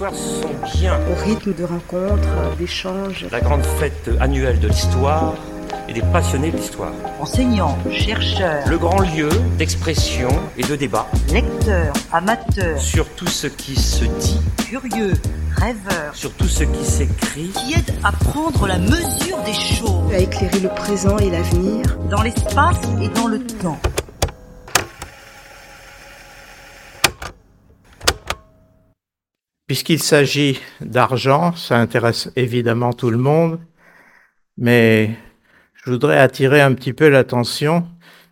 histoires sont bien Au rythme de rencontres, d'échanges. la grande fête annuelle de l'histoire et des passionnés de l'histoire. enseignants, chercheurs, Le grand lieu d'expression et de débat lecteurs, amateurs, sur tout ce qui se dit, curieux, rêveurs, sur tout ce qui s'écrit, qui aident à prendre la mesure des choses à éclairer le présent et l'avenir. dans l'espace et dans le temps. Puisqu'il s'agit d'argent, ça intéresse évidemment tout le monde, mais je voudrais attirer un petit peu l'attention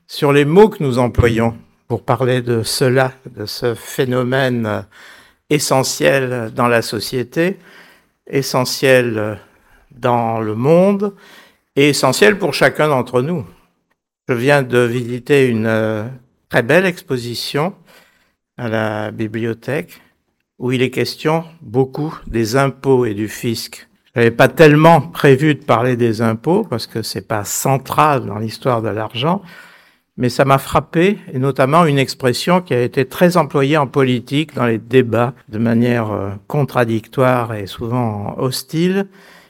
sur les mots que nous employons pour parler de cela, de ce phénomène essentiel dans la société, essentiel dans le monde et essentiel pour chacun d'entre nous. Je viens de visiter une euh, très belle exposition à la bibliothèque où il est question beaucoup des impôts et du fisc. Je n'avais pas tellement prévu de parler des impôts parce que c'est pas central dans l'histoire de l'argent, mais ça m'a frappé et notamment une expression qui a été très employée en politique dans les débats de manière euh, contradictoire et souvent hostile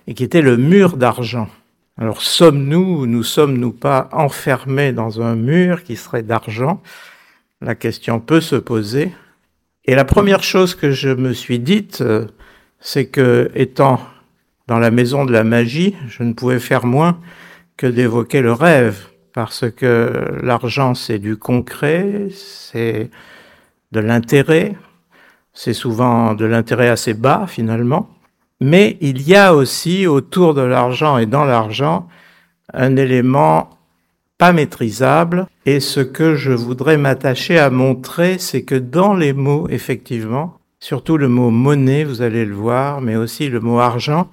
et qui était le mur d'argent. Alors sommes-nous ou nous sommes-nous pas enfermés dans un mur qui serait d'argent? La question peut se poser. Et la première chose que je me suis dite, euh, c'est que, étant dans la maison de la magie, je ne pouvais faire moins que d'évoquer le rêve, parce que l'argent, c'est du concret, c'est de l'intérêt, c'est souvent de l'intérêt assez bas finalement, mais il y a aussi autour de l'argent et dans l'argent un élément pas maîtrisable. Et ce que je voudrais m'attacher à montrer, c'est que dans les mots, effectivement, surtout le mot monnaie, vous allez le voir, mais aussi le mot argent,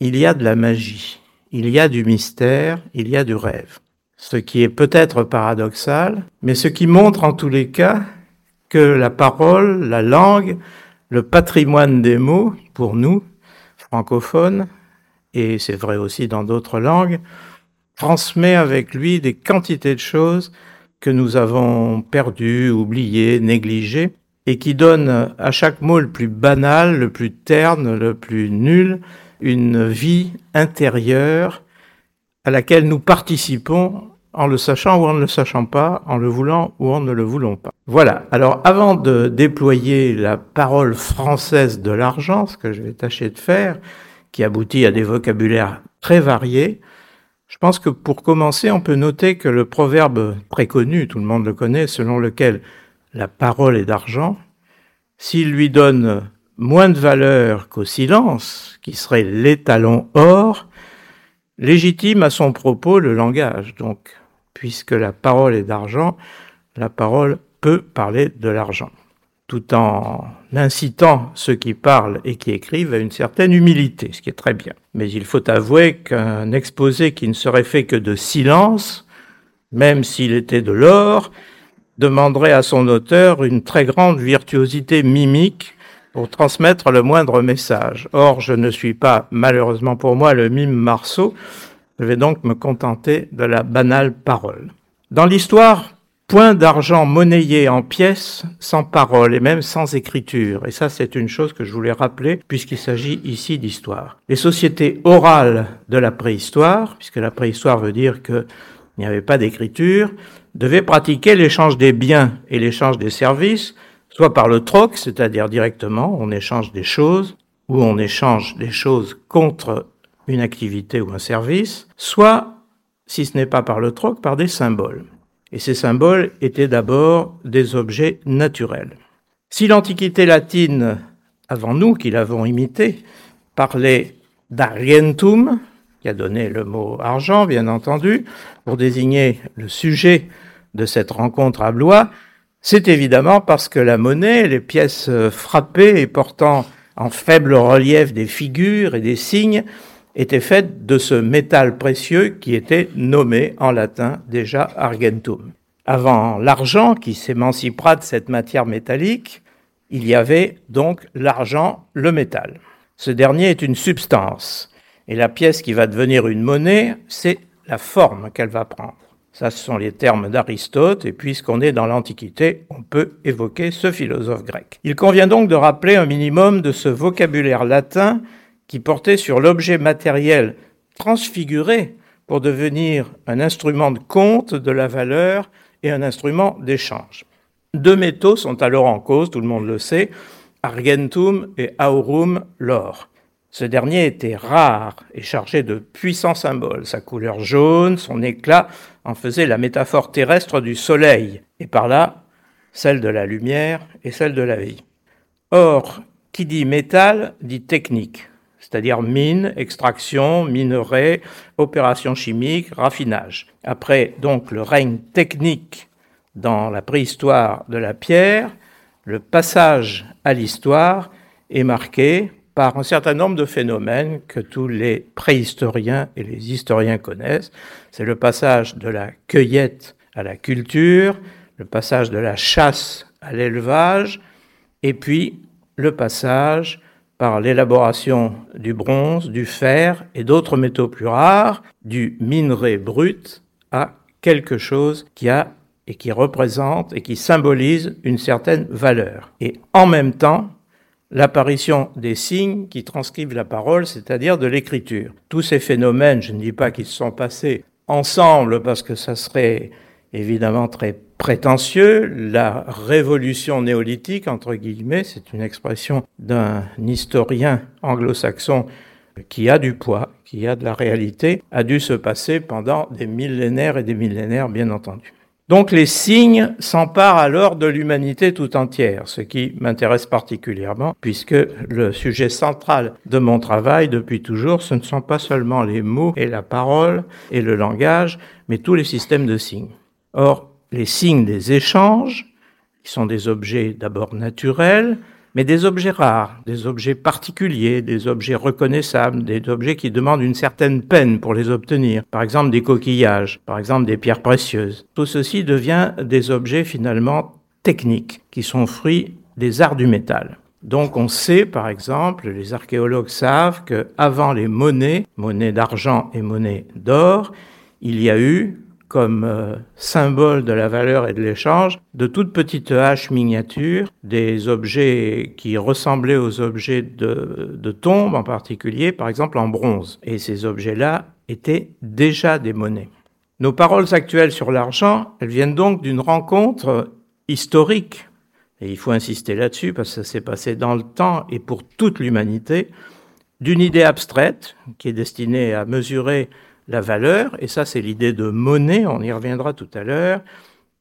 il y a de la magie, il y a du mystère, il y a du rêve. Ce qui est peut-être paradoxal, mais ce qui montre en tous les cas que la parole, la langue, le patrimoine des mots, pour nous, francophones, et c'est vrai aussi dans d'autres langues, transmet avec lui des quantités de choses que nous avons perdues, oubliées, négligées, et qui donnent à chaque mot le plus banal, le plus terne, le plus nul, une vie intérieure à laquelle nous participons en le sachant ou en ne le sachant pas, en le voulant ou en ne le voulons pas. Voilà. Alors, avant de déployer la parole française de l'argent, ce que je vais tâcher de faire, qui aboutit à des vocabulaires très variés, je pense que pour commencer, on peut noter que le proverbe très connu, tout le monde le connaît, selon lequel la parole est d'argent, s'il lui donne moins de valeur qu'au silence, qui serait l'étalon or, légitime à son propos le langage. Donc, puisque la parole est d'argent, la parole peut parler de l'argent, tout en incitant ceux qui parlent et qui écrivent à une certaine humilité, ce qui est très bien. Mais il faut avouer qu'un exposé qui ne serait fait que de silence, même s'il était de l'or, demanderait à son auteur une très grande virtuosité mimique pour transmettre le moindre message. Or, je ne suis pas, malheureusement pour moi, le mime Marceau, je vais donc me contenter de la banale parole. Dans l'histoire, point d'argent monnayé en pièces sans parole et même sans écriture. Et ça, c'est une chose que je voulais rappeler puisqu'il s'agit ici d'histoire. Les sociétés orales de la préhistoire, puisque la préhistoire veut dire qu'il n'y avait pas d'écriture, devaient pratiquer l'échange des biens et l'échange des services, soit par le troc, c'est-à-dire directement, on échange des choses, ou on échange des choses contre une activité ou un service, soit, si ce n'est pas par le troc, par des symboles. Et ces symboles étaient d'abord des objets naturels. Si l'Antiquité latine, avant nous qui l'avons imité, parlait d'argentum, qui a donné le mot argent, bien entendu, pour désigner le sujet de cette rencontre à Blois, c'est évidemment parce que la monnaie, les pièces frappées et portant en faible relief des figures et des signes, était faite de ce métal précieux qui était nommé en latin déjà argentum. Avant l'argent qui s'émancipera de cette matière métallique, il y avait donc l'argent, le métal. Ce dernier est une substance, et la pièce qui va devenir une monnaie, c'est la forme qu'elle va prendre. Ça, ce sont les termes d'Aristote, et puisqu'on est dans l'Antiquité, on peut évoquer ce philosophe grec. Il convient donc de rappeler un minimum de ce vocabulaire latin qui portait sur l'objet matériel transfiguré pour devenir un instrument de compte de la valeur et un instrument d'échange. Deux métaux sont alors en cause, tout le monde le sait, argentum et aurum, l'or. Ce dernier était rare et chargé de puissants symboles. Sa couleur jaune, son éclat en faisait la métaphore terrestre du soleil, et par là celle de la lumière et celle de la vie. Or, qui dit métal dit technique, c'est-à-dire mine, extraction, minerai, opération chimique, raffinage. Après donc le règne technique dans la préhistoire de la pierre, le passage à l'histoire est marqué par un certain nombre de phénomènes que tous les préhistoriens et les historiens connaissent. C'est le passage de la cueillette à la culture, le passage de la chasse à l'élevage, et puis le passage par l'élaboration du bronze, du fer et d'autres métaux plus rares, du minerai brut à quelque chose qui a et qui représente et qui symbolise une certaine valeur. Et en même temps, l'apparition des signes qui transcrivent la parole, c'est-à-dire de l'écriture. Tous ces phénomènes, je ne dis pas qu'ils se sont passés ensemble parce que ça serait évidemment très prétentieux. La révolution néolithique, entre guillemets, c'est une expression d'un historien anglo-saxon qui a du poids, qui a de la réalité, a dû se passer pendant des millénaires et des millénaires, bien entendu. Donc les signes s'emparent alors de l'humanité tout entière, ce qui m'intéresse particulièrement, puisque le sujet central de mon travail depuis toujours, ce ne sont pas seulement les mots et la parole et le langage, mais tous les systèmes de signes. Or, les signes des échanges, qui sont des objets d'abord naturels, mais des objets rares, des objets particuliers, des objets reconnaissables, des objets qui demandent une certaine peine pour les obtenir. Par exemple, des coquillages, par exemple, des pierres précieuses. Tout ceci devient des objets finalement techniques, qui sont fruits des arts du métal. Donc on sait, par exemple, les archéologues savent que avant les monnaies, monnaies d'argent et monnaies d'or, il y a eu comme euh, symbole de la valeur et de l'échange de toutes petites haches miniatures, des objets qui ressemblaient aux objets de, de tombes en particulier, par exemple en bronze. Et ces objets-là étaient déjà des monnaies. Nos paroles actuelles sur l'argent, elles viennent donc d'une rencontre historique, et il faut insister là-dessus parce que ça s'est passé dans le temps et pour toute l'humanité, d'une idée abstraite qui est destinée à mesurer la valeur, et ça c'est l'idée de monnaie, on y reviendra tout à l'heure,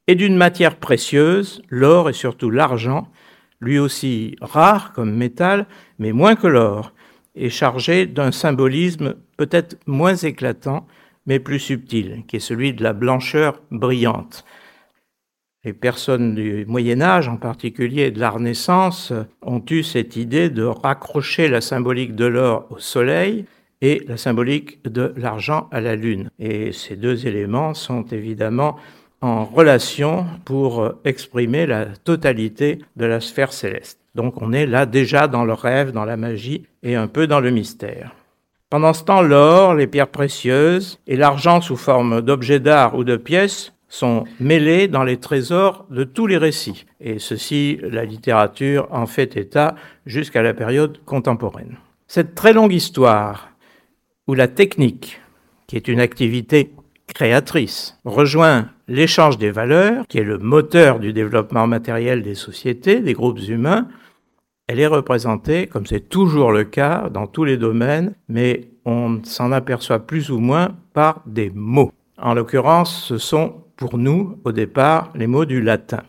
et d'une matière précieuse, l'or et surtout l'argent, lui aussi rare comme métal, mais moins que l'or, et chargé d'un symbolisme peut-être moins éclatant, mais plus subtil, qui est celui de la blancheur brillante. Les personnes du Moyen Âge, en particulier de la Renaissance, ont eu cette idée de raccrocher la symbolique de l'or au soleil et la symbolique de l'argent à la lune. Et ces deux éléments sont évidemment en relation pour exprimer la totalité de la sphère céleste. Donc on est là déjà dans le rêve, dans la magie et un peu dans le mystère. Pendant ce temps, l'or, les pierres précieuses et l'argent sous forme d'objets d'art ou de pièces sont mêlés dans les trésors de tous les récits. Et ceci, la littérature en fait état jusqu'à la période contemporaine. Cette très longue histoire où la technique, qui est une activité créatrice, rejoint l'échange des valeurs, qui est le moteur du développement matériel des sociétés, des groupes humains, elle est représentée, comme c'est toujours le cas dans tous les domaines, mais on s'en aperçoit plus ou moins par des mots. En l'occurrence, ce sont pour nous, au départ, les mots du latin.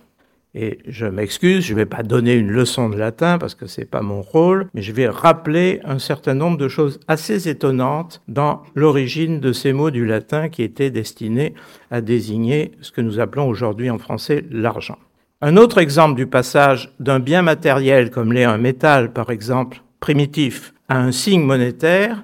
Et je m'excuse, je ne vais pas donner une leçon de latin parce que c'est pas mon rôle, mais je vais rappeler un certain nombre de choses assez étonnantes dans l'origine de ces mots du latin qui étaient destinés à désigner ce que nous appelons aujourd'hui en français l'argent. Un autre exemple du passage d'un bien matériel comme l'est un métal, par exemple, primitif, à un signe monétaire,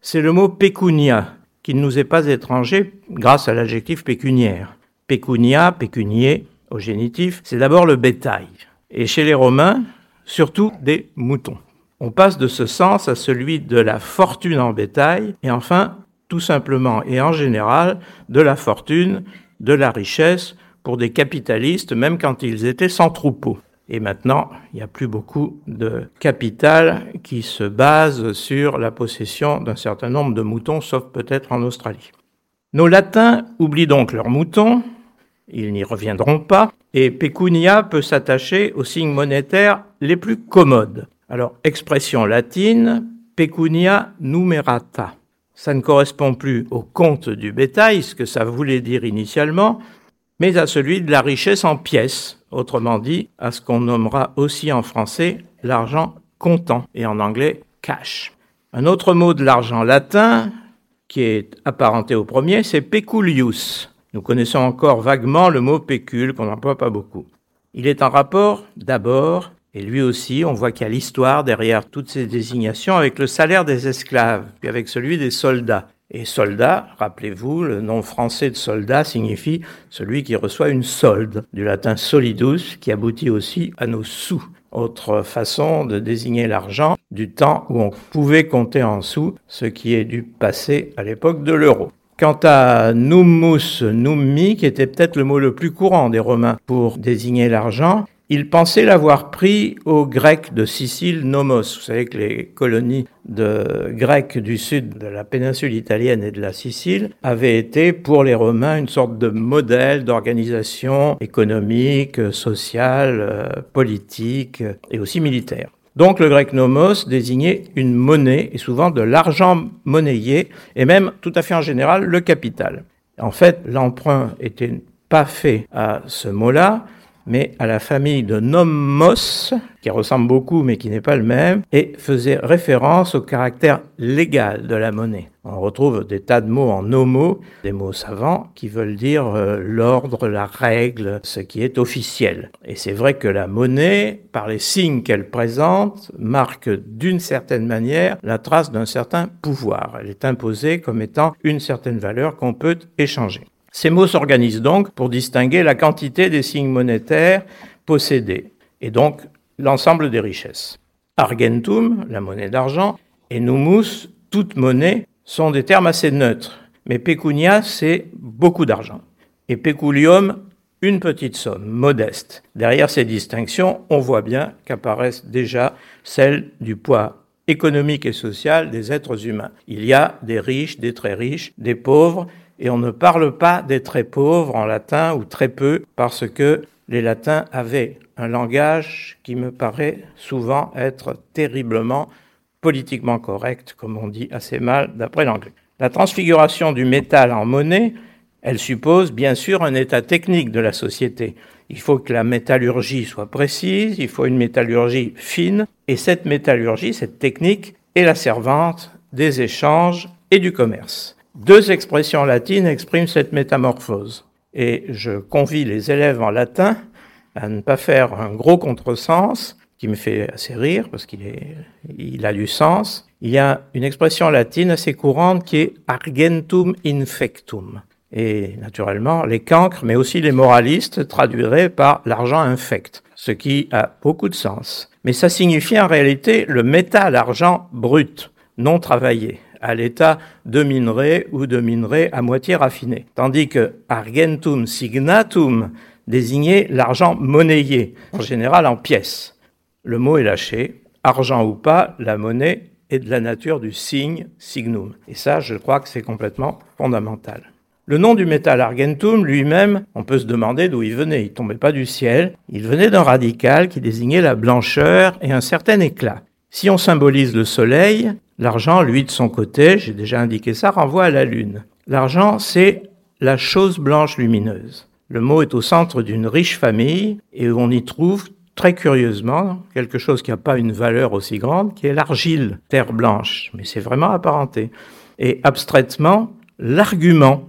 c'est le mot pecunia, qui ne nous est pas étranger grâce à l'adjectif pécuniaire. Pecunia, pécunier, au génitif, c'est d'abord le bétail. Et chez les Romains, surtout des moutons. On passe de ce sens à celui de la fortune en bétail, et enfin, tout simplement et en général, de la fortune de la richesse pour des capitalistes, même quand ils étaient sans troupeau. Et maintenant, il n'y a plus beaucoup de capital qui se base sur la possession d'un certain nombre de moutons, sauf peut-être en Australie. Nos latins oublient donc leurs moutons, ils n'y reviendront pas, et pecunia peut s'attacher aux signes monétaires les plus commodes. Alors, expression latine, pecunia numerata. Ça ne correspond plus au compte du bétail, ce que ça voulait dire initialement, mais à celui de la richesse en pièces, autrement dit à ce qu'on nommera aussi en français l'argent comptant et en anglais cash. Un autre mot de l'argent latin qui est apparenté au premier, c'est peculius. Nous connaissons encore vaguement le mot pécule qu'on n'emploie pas beaucoup. Il est en rapport d'abord, et lui aussi, on voit qu'il y a l'histoire derrière toutes ces désignations avec le salaire des esclaves, puis avec celui des soldats. Et soldat, rappelez-vous, le nom français de soldat signifie celui qui reçoit une solde, du latin solidus, qui aboutit aussi à nos sous autre façon de désigner l'argent du temps où on pouvait compter en sous, ce qui est du passé à l'époque de l'euro. Quant à nummus nummi, qui était peut-être le mot le plus courant des Romains pour désigner l'argent, il pensait l'avoir pris aux Grecs de Sicile nomos. Vous savez que les colonies de Grecs du sud de la péninsule italienne et de la Sicile avaient été pour les Romains une sorte de modèle d'organisation économique, sociale, euh, politique et aussi militaire. Donc le grec nomos désignait une monnaie et souvent de l'argent monnayé et même tout à fait en général le capital. En fait, l'emprunt était pas fait à ce mot-là, mais à la famille de nomos, qui ressemble beaucoup mais qui n'est pas le même, et faisait référence au caractère légal de la monnaie. On retrouve des tas de mots en nomo, des mots savants, qui veulent dire euh, l'ordre, la règle, ce qui est officiel. Et c'est vrai que la monnaie, par les signes qu'elle présente, marque d'une certaine manière la trace d'un certain pouvoir. Elle est imposée comme étant une certaine valeur qu'on peut échanger. Ces mots s'organisent donc pour distinguer la quantité des signes monétaires possédés, et donc l'ensemble des richesses. Argentum, la monnaie d'argent, et numus, toute monnaie, sont des termes assez neutres, mais pecunia, c'est beaucoup d'argent. Et peculium, une petite somme, modeste. Derrière ces distinctions, on voit bien qu'apparaissent déjà celles du poids économique et social des êtres humains. Il y a des riches, des très riches, des pauvres, et on ne parle pas des très pauvres en latin ou très peu parce que les latins avaient un langage qui me paraît souvent être terriblement politiquement correct, comme on dit assez mal d'après l'anglais. La transfiguration du métal en monnaie, elle suppose bien sûr un état technique de la société. Il faut que la métallurgie soit précise, il faut une métallurgie fine, et cette métallurgie, cette technique, est la servante des échanges et du commerce. Deux expressions latines expriment cette métamorphose. Et je convie les élèves en latin à ne pas faire un gros contresens qui me fait assez rire parce qu'il est, il a du sens. Il y a une expression latine assez courante qui est argentum infectum. Et naturellement, les cancres, mais aussi les moralistes traduiraient par l'argent infect, ce qui a beaucoup de sens. Mais ça signifie en réalité le métal argent brut, non travaillé à l'état de minerai ou de minerai à moitié raffiné. Tandis que argentum signatum désignait l'argent monnayé, en général en pièces. Le mot est lâché. Argent ou pas, la monnaie est de la nature du signe signum. Et ça, je crois que c'est complètement fondamental. Le nom du métal argentum lui-même, on peut se demander d'où il venait. Il tombait pas du ciel. Il venait d'un radical qui désignait la blancheur et un certain éclat. Si on symbolise le soleil, l'argent, lui, de son côté, j'ai déjà indiqué ça, renvoie à la lune. L'argent, c'est la chose blanche lumineuse. Le mot est au centre d'une riche famille et on y trouve très curieusement quelque chose qui n'a pas une valeur aussi grande, qui est l'argile, terre blanche, mais c'est vraiment apparenté. Et abstraitement, l'argument,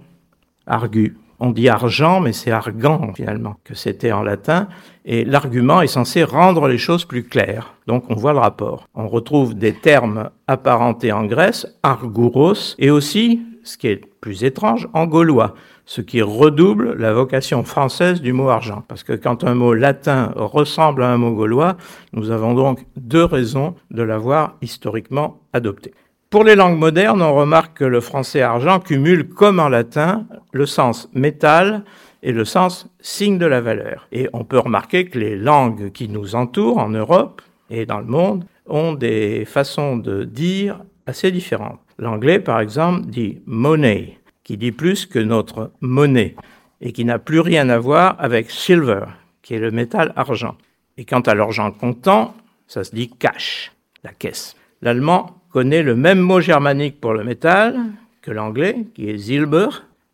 argu, on dit argent, mais c'est argant finalement, que c'était en latin. Et l'argument est censé rendre les choses plus claires. Donc on voit le rapport. On retrouve des termes apparentés en Grèce, arguros, et aussi, ce qui est plus étrange, en gaulois, ce qui redouble la vocation française du mot argent. Parce que quand un mot latin ressemble à un mot gaulois, nous avons donc deux raisons de l'avoir historiquement adopté. Pour les langues modernes, on remarque que le français argent cumule, comme en latin, le sens métal et le sens signe de la valeur. Et on peut remarquer que les langues qui nous entourent en Europe et dans le monde ont des façons de dire assez différentes. L'anglais, par exemple, dit money, qui dit plus que notre monnaie, et qui n'a plus rien à voir avec silver, qui est le métal argent. Et quant à l'argent comptant, ça se dit cash, la caisse. L'allemand connaît le même mot germanique pour le métal que l'anglais, qui est silber,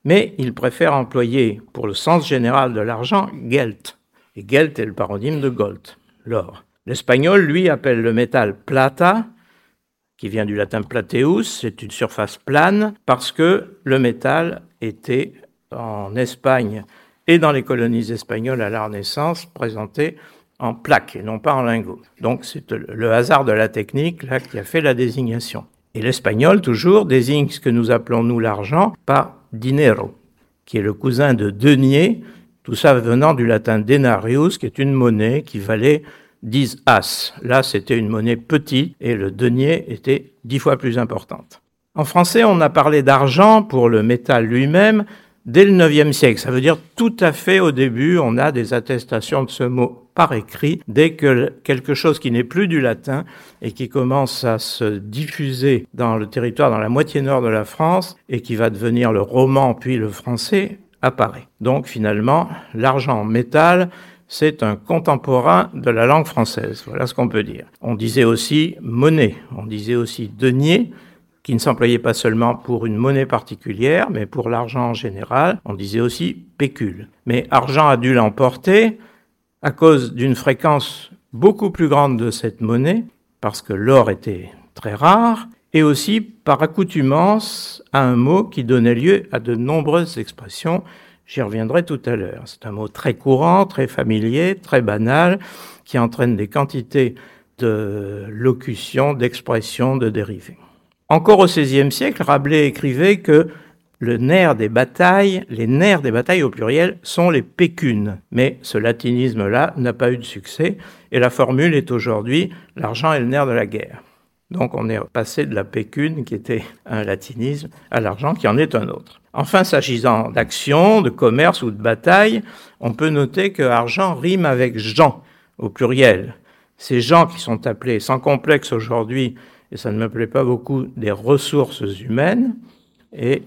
mais il préfère employer pour le sens général de l'argent Geld. Et Geld est le paronyme de Gold, l'or. L'espagnol, lui, appelle le métal plata, qui vient du latin plateus, c'est une surface plane, parce que le métal était en Espagne et dans les colonies espagnoles à la Renaissance présenté en plaques et non pas en lingots. Donc c'est le hasard de la technique là qui a fait la désignation. Et l'espagnol toujours désigne ce que nous appelons nous l'argent par dinero, qui est le cousin de denier, tout ça venant du latin denarius, qui est une monnaie qui valait 10 as. Là, c'était une monnaie petite et le denier était dix fois plus importante. En français, on a parlé d'argent pour le métal lui-même dès le IXe siècle. Ça veut dire tout à fait au début, on a des attestations de ce mot par écrit, dès que quelque chose qui n'est plus du latin et qui commence à se diffuser dans le territoire, dans la moitié nord de la France, et qui va devenir le roman puis le français, apparaît. Donc finalement, l'argent en métal, c'est un contemporain de la langue française. Voilà ce qu'on peut dire. On disait aussi monnaie, on disait aussi denier, qui ne s'employait pas seulement pour une monnaie particulière, mais pour l'argent en général. On disait aussi pécule. Mais argent a dû l'emporter à cause d'une fréquence beaucoup plus grande de cette monnaie, parce que l'or était très rare, et aussi par accoutumance à un mot qui donnait lieu à de nombreuses expressions. J'y reviendrai tout à l'heure. C'est un mot très courant, très familier, très banal, qui entraîne des quantités de locutions, d'expressions, de dérivés. Encore au XVIe siècle, Rabelais écrivait que le nerf des batailles, les nerfs des batailles au pluriel, sont les pécunes. Mais ce latinisme-là n'a pas eu de succès, et la formule est aujourd'hui l'argent est le nerf de la guerre. Donc on est passé de la pécune, qui était un latinisme, à l'argent, qui en est un autre. Enfin, s'agissant d'action, de commerce ou de bataille, on peut noter que argent rime avec gens au pluriel. Ces gens qui sont appelés sans complexe aujourd'hui et ça ne me plaît pas beaucoup, des ressources humaines. Et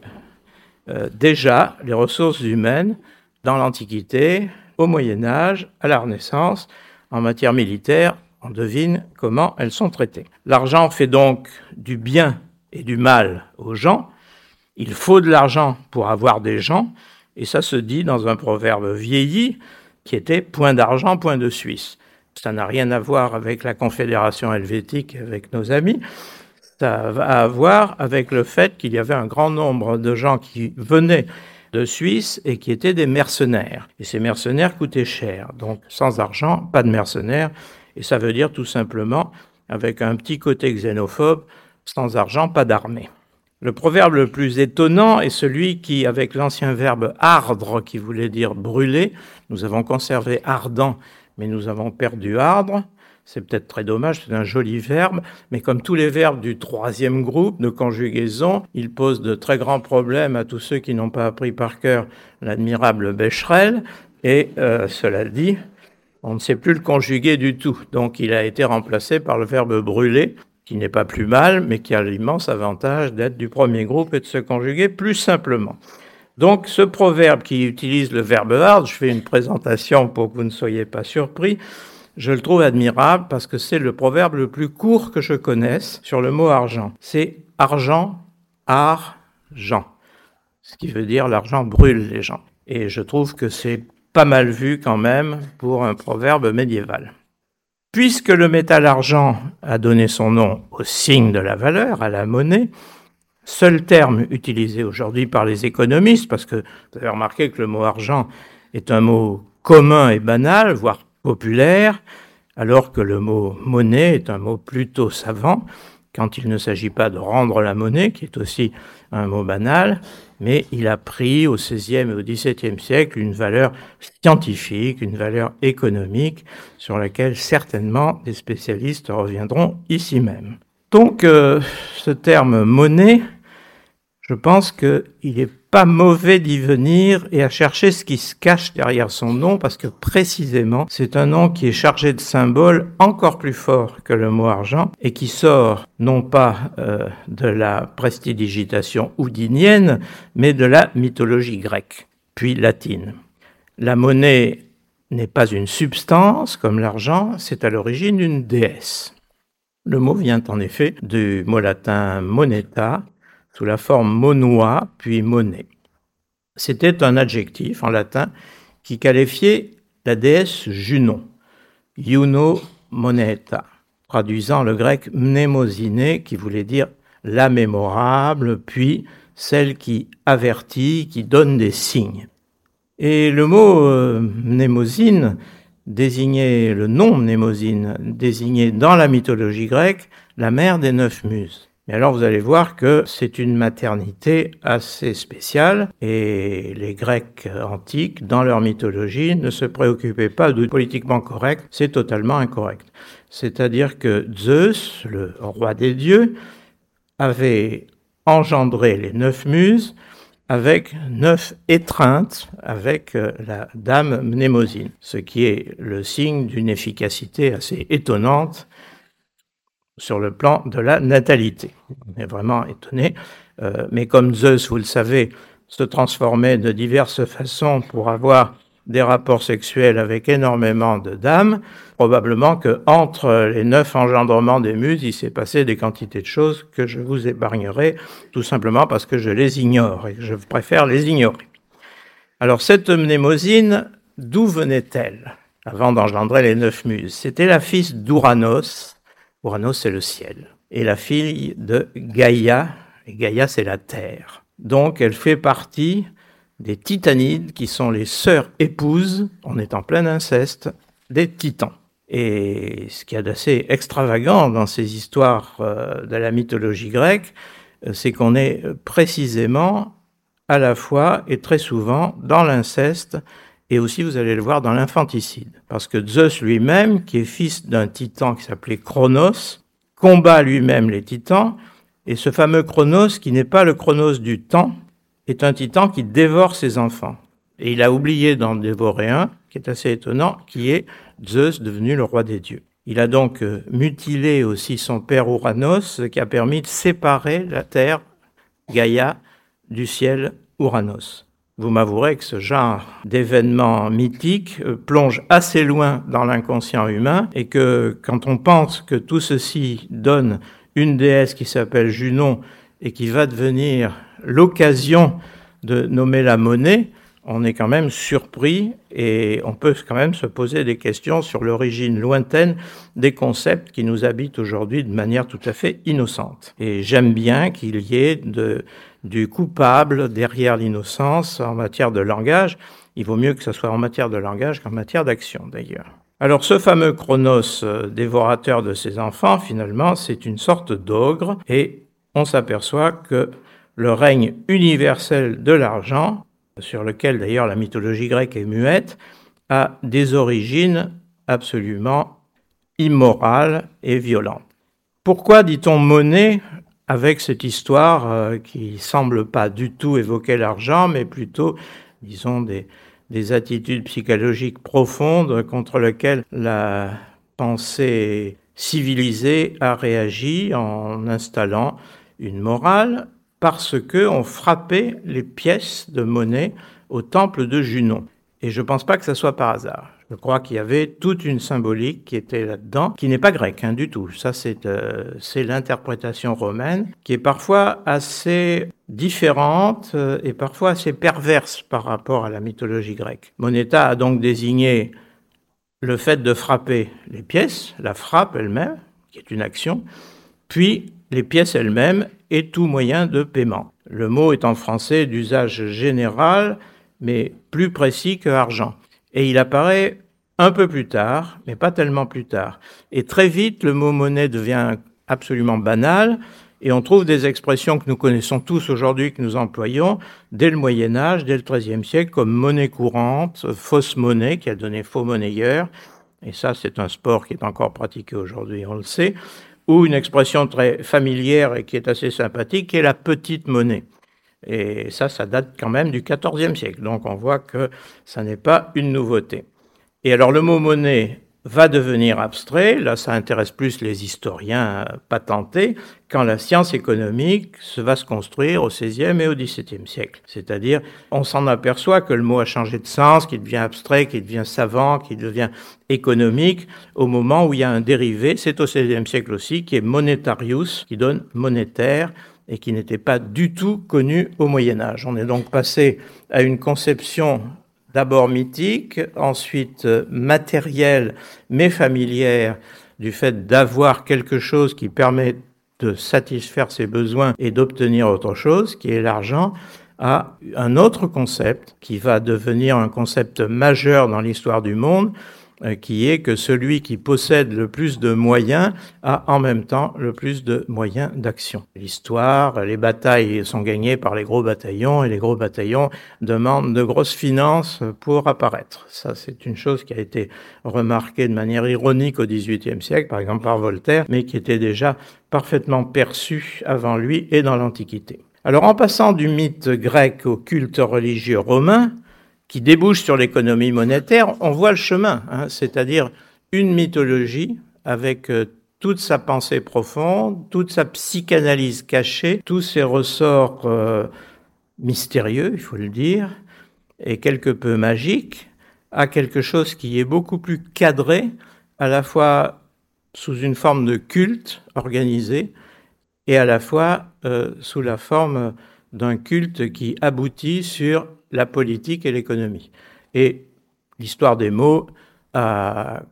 euh, déjà, les ressources humaines, dans l'Antiquité, au Moyen Âge, à la Renaissance, en matière militaire, on devine comment elles sont traitées. L'argent fait donc du bien et du mal aux gens. Il faut de l'argent pour avoir des gens, et ça se dit dans un proverbe vieilli qui était point d'argent, point de Suisse. Ça n'a rien à voir avec la Confédération helvétique, avec nos amis. À voir avec le fait qu'il y avait un grand nombre de gens qui venaient de Suisse et qui étaient des mercenaires. Et ces mercenaires coûtaient cher. Donc sans argent, pas de mercenaires. Et ça veut dire tout simplement, avec un petit côté xénophobe, sans argent, pas d'armée. Le proverbe le plus étonnant est celui qui, avec l'ancien verbe ardre, qui voulait dire brûler, nous avons conservé ardent mais nous avons perdu ardre. C'est peut-être très dommage, c'est un joli verbe, mais comme tous les verbes du troisième groupe de conjugaison, il pose de très grands problèmes à tous ceux qui n'ont pas appris par cœur l'admirable Becherel, et euh, cela dit, on ne sait plus le conjuguer du tout. Donc il a été remplacé par le verbe brûler, qui n'est pas plus mal, mais qui a l'immense avantage d'être du premier groupe et de se conjuguer plus simplement. Donc ce proverbe qui utilise le verbe hard, je fais une présentation pour que vous ne soyez pas surpris, je le trouve admirable parce que c'est le proverbe le plus court que je connaisse sur le mot argent. C'est argent, argent, ce qui veut dire l'argent brûle les gens. Et je trouve que c'est pas mal vu quand même pour un proverbe médiéval. Puisque le métal argent a donné son nom au signe de la valeur, à la monnaie, seul terme utilisé aujourd'hui par les économistes, parce que vous avez remarqué que le mot argent est un mot commun et banal, voire populaire, alors que le mot monnaie est un mot plutôt savant, quand il ne s'agit pas de rendre la monnaie, qui est aussi un mot banal, mais il a pris au XVIe et au XVIIe siècle une valeur scientifique, une valeur économique, sur laquelle certainement des spécialistes reviendront ici même. Donc, euh, ce terme monnaie, je pense qu'il n'est pas mauvais d'y venir et à chercher ce qui se cache derrière son nom, parce que précisément, c'est un nom qui est chargé de symboles encore plus forts que le mot argent et qui sort non pas euh, de la prestidigitation houdinienne, mais de la mythologie grecque, puis latine. La monnaie n'est pas une substance comme l'argent, c'est à l'origine une déesse. Le mot vient en effet du mot latin moneta, sous la forme monoa, puis monnaie. C'était un adjectif en latin qui qualifiait la déesse Junon, Juno moneta, traduisant le grec mnémosine, qui voulait dire la mémorable, puis celle qui avertit, qui donne des signes. Et le mot euh, mnémosine désignait, le nom mnémosine désignait dans la mythologie grecque la mère des neuf muses. Mais alors vous allez voir que c'est une maternité assez spéciale et les Grecs antiques, dans leur mythologie, ne se préoccupaient pas de politiquement correct, c'est totalement incorrect. C'est-à-dire que Zeus, le roi des dieux, avait engendré les neuf muses avec neuf étreintes avec euh, la dame mnémosine, ce qui est le signe d'une efficacité assez étonnante sur le plan de la natalité. On est vraiment étonné. Euh, mais comme Zeus, vous le savez, se transformait de diverses façons pour avoir des rapports sexuels avec énormément de dames, probablement que entre les neuf engendrements des muses, il s'est passé des quantités de choses que je vous épargnerai, tout simplement parce que je les ignore et que je préfère les ignorer. Alors cette mnémosine, d'où venait-elle avant d'engendrer les neuf muses? C'était la fille d'Ouranos. Ouranos, c'est le ciel. Et la fille de Gaïa, et Gaïa, c'est la terre. Donc elle fait partie des titanides qui sont les sœurs épouses, on est en plein inceste, des titans. Et ce qu'il y a d'assez extravagant dans ces histoires euh, de la mythologie grecque, euh, c'est qu'on est précisément à la fois et très souvent dans l'inceste et aussi, vous allez le voir, dans l'infanticide. Parce que Zeus lui-même, qui est fils d'un titan qui s'appelait Chronos, combat lui-même les titans, et ce fameux Chronos, qui n'est pas le Chronos du temps, est un titan qui dévore ses enfants. Et il a oublié d'en dévorer un, qui est assez étonnant, qui est Zeus devenu le roi des dieux. Il a donc euh, mutilé aussi son père Ouranos, ce qui a permis de séparer la terre, Gaïa, du ciel Ouranos. Vous m'avouerez que ce genre d'événement mythique euh, plonge assez loin dans l'inconscient humain et que quand on pense que tout ceci donne une déesse qui s'appelle Junon et qui va devenir l'occasion de nommer la monnaie, on est quand même surpris et on peut quand même se poser des questions sur l'origine lointaine des concepts qui nous habitent aujourd'hui de manière tout à fait innocente. Et j'aime bien qu'il y ait de, du coupable derrière l'innocence en matière de langage. Il vaut mieux que ce soit en matière de langage qu'en matière d'action d'ailleurs. Alors ce fameux Chronos, euh, dévorateur de ses enfants, finalement, c'est une sorte d'ogre et on s'aperçoit que le règne universel de l'argent sur lequel d'ailleurs la mythologie grecque est muette, a des origines absolument immorales et violentes. Pourquoi dit-on monnaie? Avec cette histoire euh, qui semble pas du tout évoquer l'argent, mais plutôt, disons, des, des attitudes psychologiques profondes contre lesquelles la pensée civilisée a réagi en installant une morale parce qu'on frappait les pièces de monnaie au temple de Junon. Et je ne pense pas que ça soit par hasard. Je crois qu'il y avait toute une symbolique qui était là-dedans, qui n'est pas grecque hein, du tout. Ça, euh, c'est l'interprétation romaine, qui est parfois assez différente euh, et parfois assez perverse par rapport à la mythologie grecque. Moneta a donc désigné le fait de frapper les pièces, la frappe elle-même, qui est une action, puis les pièces elles-mêmes et tout moyen de paiement. Le mot est en français d'usage général, mais plus précis que argent. Et il apparaît un peu plus tard, mais pas tellement plus tard. Et très vite, le mot monnaie devient absolument banal, et on trouve des expressions que nous connaissons tous aujourd'hui, que nous employons dès le Moyen Âge, dès le XIIIe siècle, comme monnaie courante, fausse monnaie, qui a donné faux monnayeur, et ça c'est un sport qui est encore pratiqué aujourd'hui, on le sait, ou une expression très familière et qui est assez sympathique, qui est la petite monnaie. Et ça, ça date quand même du XIVe siècle. Donc on voit que ça n'est pas une nouveauté. Et alors le mot monnaie va devenir abstrait, là ça intéresse plus les historiens patentés, quand la science économique va se construire au XVIe et au XVIIe siècle. C'est-à-dire, on s'en aperçoit que le mot a changé de sens, qu'il devient abstrait, qu'il devient savant, qu'il devient économique, au moment où il y a un dérivé, c'est au XVIe siècle aussi, qui est monetarius, qui donne monétaire, et qui n'était pas du tout connu au Moyen Âge. On est donc passé à une conception d'abord mythique, ensuite euh, matérielle mais familière du fait d'avoir quelque chose qui permet de satisfaire ses besoins et d'obtenir autre chose, qui est l'argent, à un autre concept qui va devenir un concept majeur dans l'histoire du monde, qui est que celui qui possède le plus de moyens a en même temps le plus de moyens d'action. L'histoire, les batailles sont gagnées par les gros bataillons et les gros bataillons demandent de grosses finances pour apparaître. Ça, c'est une chose qui a été remarquée de manière ironique au XVIIIe siècle, par exemple par Voltaire, mais qui était déjà parfaitement perçue avant lui et dans l'Antiquité. Alors en passant du mythe grec au culte religieux romain, qui débouche sur l'économie monétaire, on voit le chemin, hein, c'est-à-dire une mythologie avec euh, toute sa pensée profonde, toute sa psychanalyse cachée, tous ses ressorts euh, mystérieux, il faut le dire, et quelque peu magiques, à quelque chose qui est beaucoup plus cadré, à la fois sous une forme de culte organisé, et à la fois euh, sous la forme d'un culte qui aboutit sur la politique et l'économie. Et l'histoire des mots a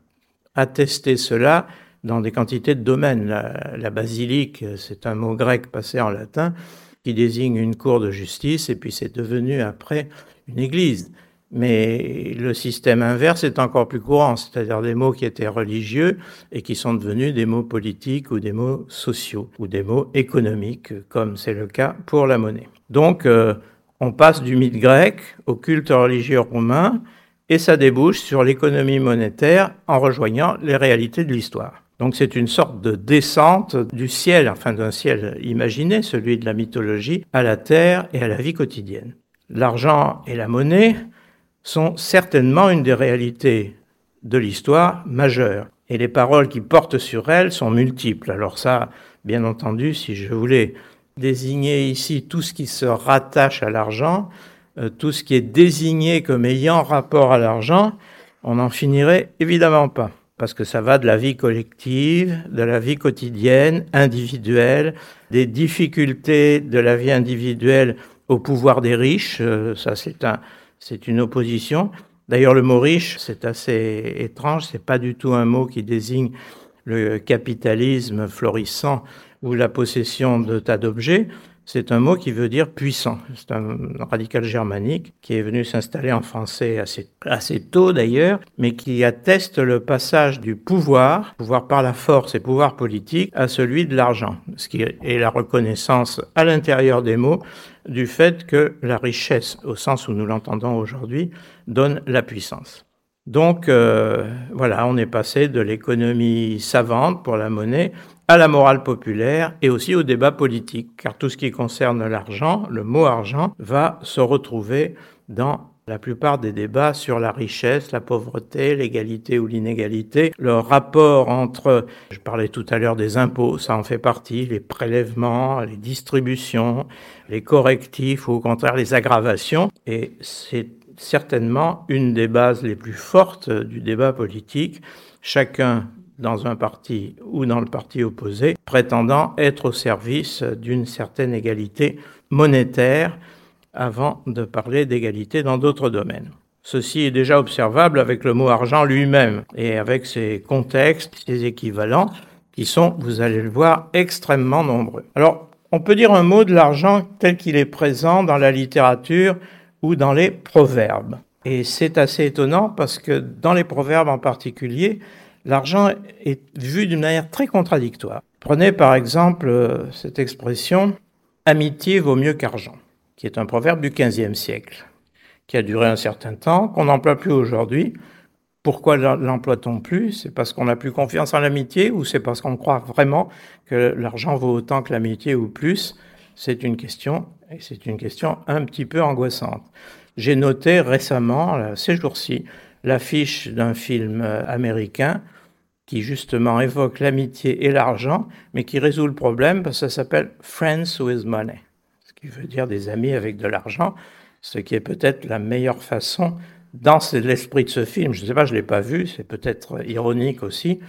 attesté cela dans des quantités de domaines. La, basilique, c'est un mot grec passé en latin qui désigne une cour de justice, et puis c'est devenu après une église. Mais le système inverse est encore plus courant, c'est-à-dire des mots qui étaient religieux et qui sont devenus des mots politiques ou des mots sociaux ou des mots économiques, comme c'est le cas pour la monnaie. Donc, euh, on passe du mythe grec au culte religieux romain et ça débouche sur l'économie monétaire en rejoignant les réalités de l'histoire. Donc c'est une sorte de descente du ciel, enfin d'un ciel imaginé, celui de la mythologie, à la terre et à la vie quotidienne. L'argent et la monnaie sont certainement une des réalités de l'histoire majeures. Et les paroles qui portent sur elles sont multiples. Alors ça, bien entendu, si je voulais désigner ici tout ce qui se rattache à l'argent, euh, tout ce qui est désigné comme ayant rapport à l'argent, on n'en finirait évidemment pas, parce que ça va de la vie collective, de la vie quotidienne, individuelle, des difficultés de la vie individuelle au pouvoir des riches, euh, ça c'est un, c'est une opposition. D'ailleurs, le mot riche, c'est assez étrange, c'est pas du tout un mot qui désigne le capitalisme florissant ou la possession de tas d'objets, c'est un mot qui veut dire puissant. C'est un radical germanique qui est venu s'installer en français assez, assez tôt d'ailleurs, mais qui atteste le passage du pouvoir, pouvoir par la force et pouvoir politique, à celui de l'argent, ce qui est la reconnaissance à l'intérieur des mots du fait que la richesse, au sens où nous l'entendons aujourd'hui, donne la puissance. Donc euh, voilà, on est passé de l'économie savante pour la monnaie à la morale populaire et aussi au débat politique, car tout ce qui concerne l'argent, le mot argent, va se retrouver dans la plupart des débats sur la richesse, la pauvreté, l'égalité ou l'inégalité, le rapport entre, je parlais tout à l'heure des impôts, ça en fait partie, les prélèvements, les distributions, les correctifs ou au contraire les aggravations, et c'est certainement une des bases les plus fortes du débat politique. Chacun dans un parti ou dans le parti opposé, prétendant être au service d'une certaine égalité monétaire avant de parler d'égalité dans d'autres domaines. Ceci est déjà observable avec le mot argent lui-même et avec ses contextes, ses équivalents, qui sont, vous allez le voir, extrêmement nombreux. Alors, on peut dire un mot de l'argent tel qu'il est présent dans la littérature ou dans les proverbes. Et c'est assez étonnant parce que dans les proverbes en particulier, l'argent est vu d'une manière très contradictoire. Prenez par exemple euh, cette expression amitié vaut mieux qu'argent, qui est un proverbe du XVe siècle, qui a duré un certain temps, qu'on n'emploie plus aujourd'hui, Pourquoi l'emploie-t-on plus? C'est parce qu'on n'a plus confiance en l'amitié ou c'est parce qu'on croit vraiment que l'argent vaut autant que l'amitié ou plus? C'est une question, et c'est une question un petit peu angoissante. J'ai noté récemment, ces jours-ci, l'affiche d'un film euh, américain qui justement évoque l'amitié et l'argent, mais qui résout le problème parce que ça s'appelle Friends with Money, ce qui veut dire des amis avec de l'argent, ce qui est peut-être la meilleure façon dans l'esprit de ce film, je ne sais pas, je ne l'ai pas vu, c'est peut-être ironique aussi,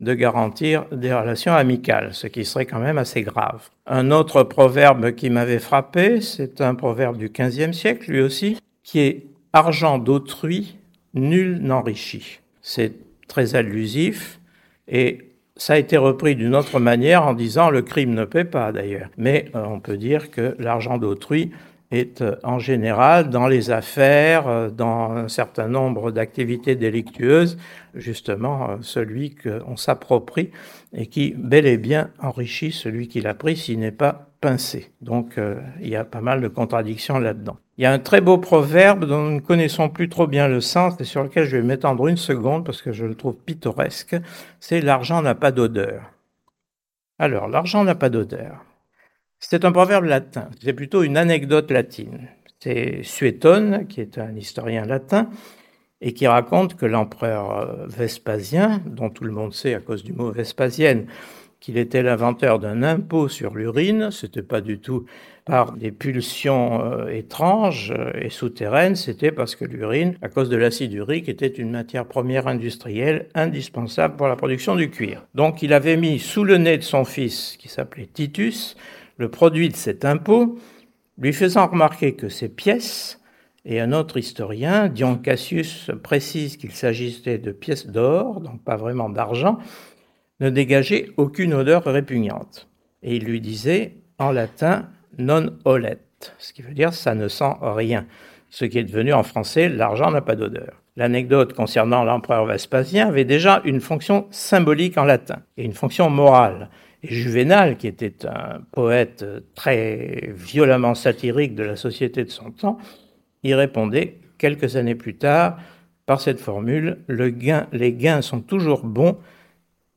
de garantir des relations amicales, ce qui serait quand même assez grave. Un autre proverbe qui m'avait frappé, c'est un proverbe du XVe siècle, lui aussi, qui est argent d'autrui, nul n'enrichit. C'est très allusif et ça a été repris d'une autre manière en disant le crime ne paie pas d'ailleurs. Mais euh, on peut dire que l'argent d'autrui est euh, en général dans les affaires, euh, dans un certain nombre d'activités délictueuses, justement celui qu'on s'approprie et qui bel et bien enrichit celui qui l'a pris s'il n'est pas pincé. Donc il y a pas mal de contradictions là-dedans. Il y a un très beau proverbe dont nous ne connaissons plus trop bien le sens et sur lequel je vais m'étendre une seconde parce que je le trouve pittoresque, c'est l'argent n'a pas d'odeur. Alors, l'argent n'a pas d'odeur. C'est un proverbe latin, c'est plutôt une anecdote latine. C'est Suétone, qui est un historien latin, et qui raconte que l'empereur euh, Vespasien, dont tout le monde sait à cause du mot Vespasienne qu'il était l'inventeur d'un impôt sur l'urine, c'était pas du tout par des pulsions euh, étranges et souterraines, c'était parce que l'urine, à cause de l'acide urique, était une matière première industrielle indispensable pour la production du cuir. Donc il avait mis sous le nez de son fils, qui s'appelait Titus, le produit de cet impôt, lui faisant remarquer que ces pièces, et un autre historien, Dion Cassius, précise qu'il s'agissait de pièces d'or, donc pas vraiment d'argent, ne dégageaient aucune odeur répugnante. Et il lui disait en latin non olet, ce qui veut dire ça ne sent rien, ce qui est devenu en français l'argent n'a pas d'odeur. L'anecdote concernant l'empereur Vespasien avait déjà une fonction symbolique en latin et une fonction morale. Et Juvénal, qui était un poète très violemment satirique de la société de son temps, y répondait quelques années plus tard par cette formule les gains sont toujours bons,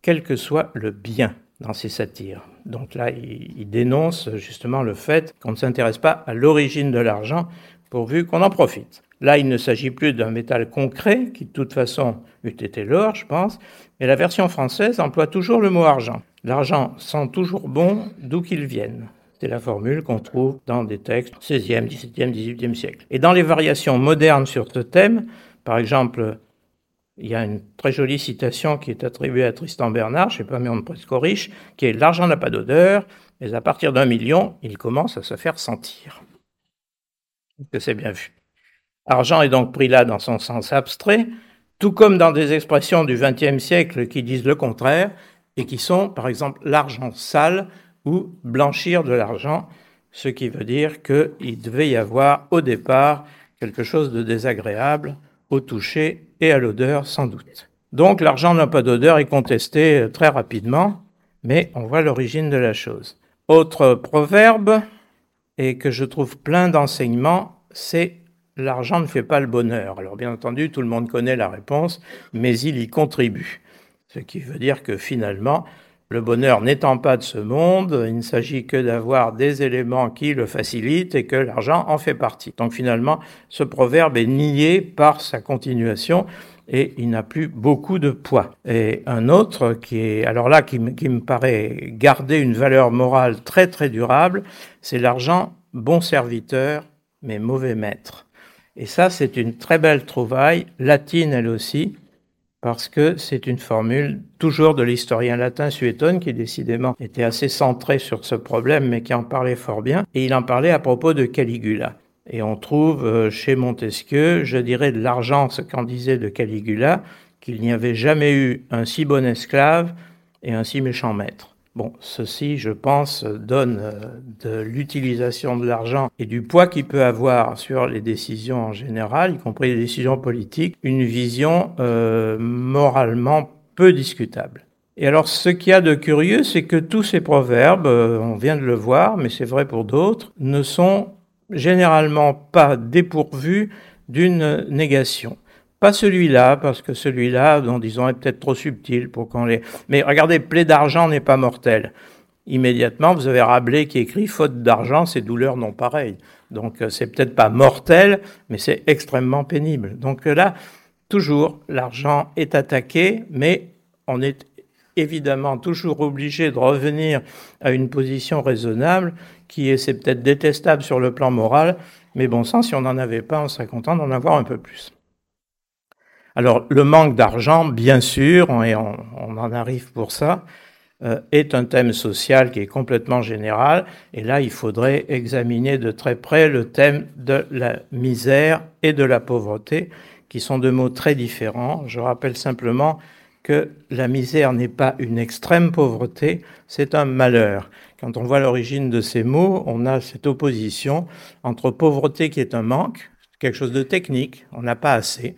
quel que soit le bien dans ses satires. Donc là, il, dénonce justement le fait qu'on ne s'intéresse pas à l'origine de l'argent pourvu qu'on en profite. Là, il ne s'agit plus d'un métal concret, qui de toute façon eût été l'or, je pense, mais la version française emploie toujours le mot argent. L'argent sent toujours bon d'où qu'il vienne. C'est la formule qu'on trouve dans des textes 16e, 17e, 18e siècle. Et dans les variations modernes sur ce thème, par exemple, il y a une très jolie citation qui est attribuée à Tristan Bernard, je ne sais pas, mais on ne presque riche, qui est L'argent n'a pas d'odeur, mais à partir d'un million, il commence à se faire sentir. Que c'est bien vu? Argent est donc pris là dans son sens abstrait, tout comme dans des expressions du XXe siècle qui disent le contraire, et qui sont, par exemple, l'argent sale ou blanchir de l'argent, ce qui veut dire qu'il devait y avoir au départ quelque chose de désagréable au toucher et à l'odeur sans doute. Donc l'argent n'a pas d'odeur est contesté très rapidement, mais on voit l'origine de la chose. Autre proverbe, et que je trouve plein d'enseignements, c'est l'argent ne fait pas le bonheur. Alors bien entendu, tout le monde connaît la réponse, mais il y contribue. Ce qui veut dire que finalement, le bonheur n'étant pas de ce monde, il ne s'agit que d'avoir des éléments qui le facilitent et que l'argent en fait partie. Donc finalement, ce proverbe est nié par sa continuation et il n'a plus beaucoup de poids. Et un autre qui est, alors là, qui, me paraît garder une valeur morale très très durable, c'est l'argent bon serviteur mais mauvais maître. Et ça, c'est une très belle trouvaille, latine elle aussi, parce que c'est une formule toujours de l'historien latin Suétone qui décidément était assez centré sur ce problème mais qui en parlait fort bien et il en parlait à propos de Caligula. Et on trouve euh, chez Montesquieu, je dirais de l'argent ce qu'en disait de Caligula, qu'il n'y avait jamais eu un si bon esclave et un si méchant maître. Bon, ceci, je pense, donne euh, de l'utilisation de l'argent et du poids qu'il peut avoir sur les décisions en général, y compris les décisions politiques, une vision euh, moralement peu discutable. Et alors, ce qu'il y a de curieux, c'est que tous ces proverbes, euh, on vient de le voir, mais c'est vrai pour d'autres, ne sont généralement pas dépourvus d'une négation. Pas celui-là, parce que celui-là, disons, est peut-être trop subtil pour qu'on les... Mais regardez, plaie d'argent n'est pas mortel. Immédiatement, vous avez Rabelais qui écrit faute d'argent, c'est douleur non pareille. Donc, euh, c'est peut-être pas mortel, mais c'est extrêmement pénible. Donc euh, là, toujours, l'argent est attaqué, mais on est évidemment toujours obligé de revenir à une position raisonnable qui est, c'est peut-être détestable sur le plan moral, mais bon sang, si on n'en avait pas, on serait content d'en avoir un peu plus. Alors, le manque d'argent, bien sûr, et on, en arrive pour ça, euh, est un thème social qui est complètement général. Et là, il faudrait examiner de très près le thème de la misère et de la pauvreté, qui sont deux mots très différents. Je rappelle simplement que la misère n'est pas une extrême pauvreté, c'est un malheur. Quand on voit l'origine de ces mots, on a cette opposition entre pauvreté qui est un manque, quelque chose de technique, on n'a pas assez,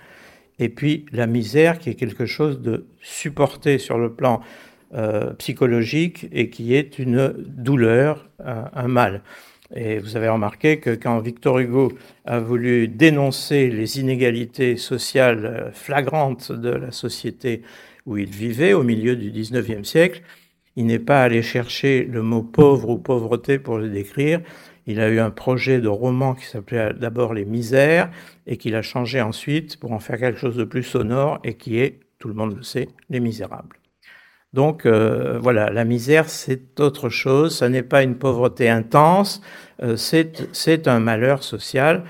et puis la misère qui est quelque chose de supporté sur le plan euh, psychologique et qui est une douleur, un, mal. Et vous avez remarqué que quand Victor Hugo a voulu dénoncer les inégalités sociales euh, flagrantes de la société où il vivait au milieu du 19e siècle, il n'est pas allé chercher le mot pauvre ou pauvreté pour le décrire, il a eu un projet de roman qui s'appelait d'abord Les Misères et qu'il a changé ensuite pour en faire quelque chose de plus sonore et qui est, tout le monde le sait, Les Misérables. Donc euh, voilà, la misère, c'est autre chose, ça n'est pas une pauvreté intense, euh, c'est un malheur social.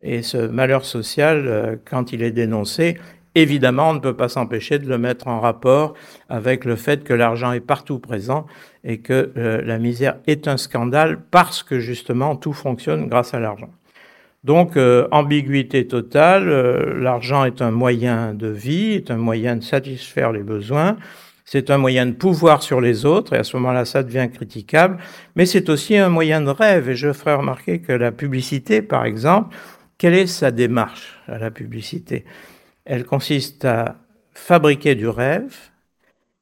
Et ce malheur social, euh, quand il est dénoncé, Évidemment, on ne peut pas s'empêcher de le mettre en rapport avec le fait que l'argent est partout présent et que euh, la misère est un scandale parce que justement tout fonctionne grâce à l'argent. Donc, euh, ambiguïté totale, euh, l'argent est un moyen de vie, est un moyen de satisfaire les besoins, c'est un moyen de pouvoir sur les autres, et à ce moment-là, ça devient critiquable, mais c'est aussi un moyen de rêve, et je ferai remarquer que la publicité, par exemple, quelle est sa démarche à la publicité? Elle consiste à fabriquer du rêve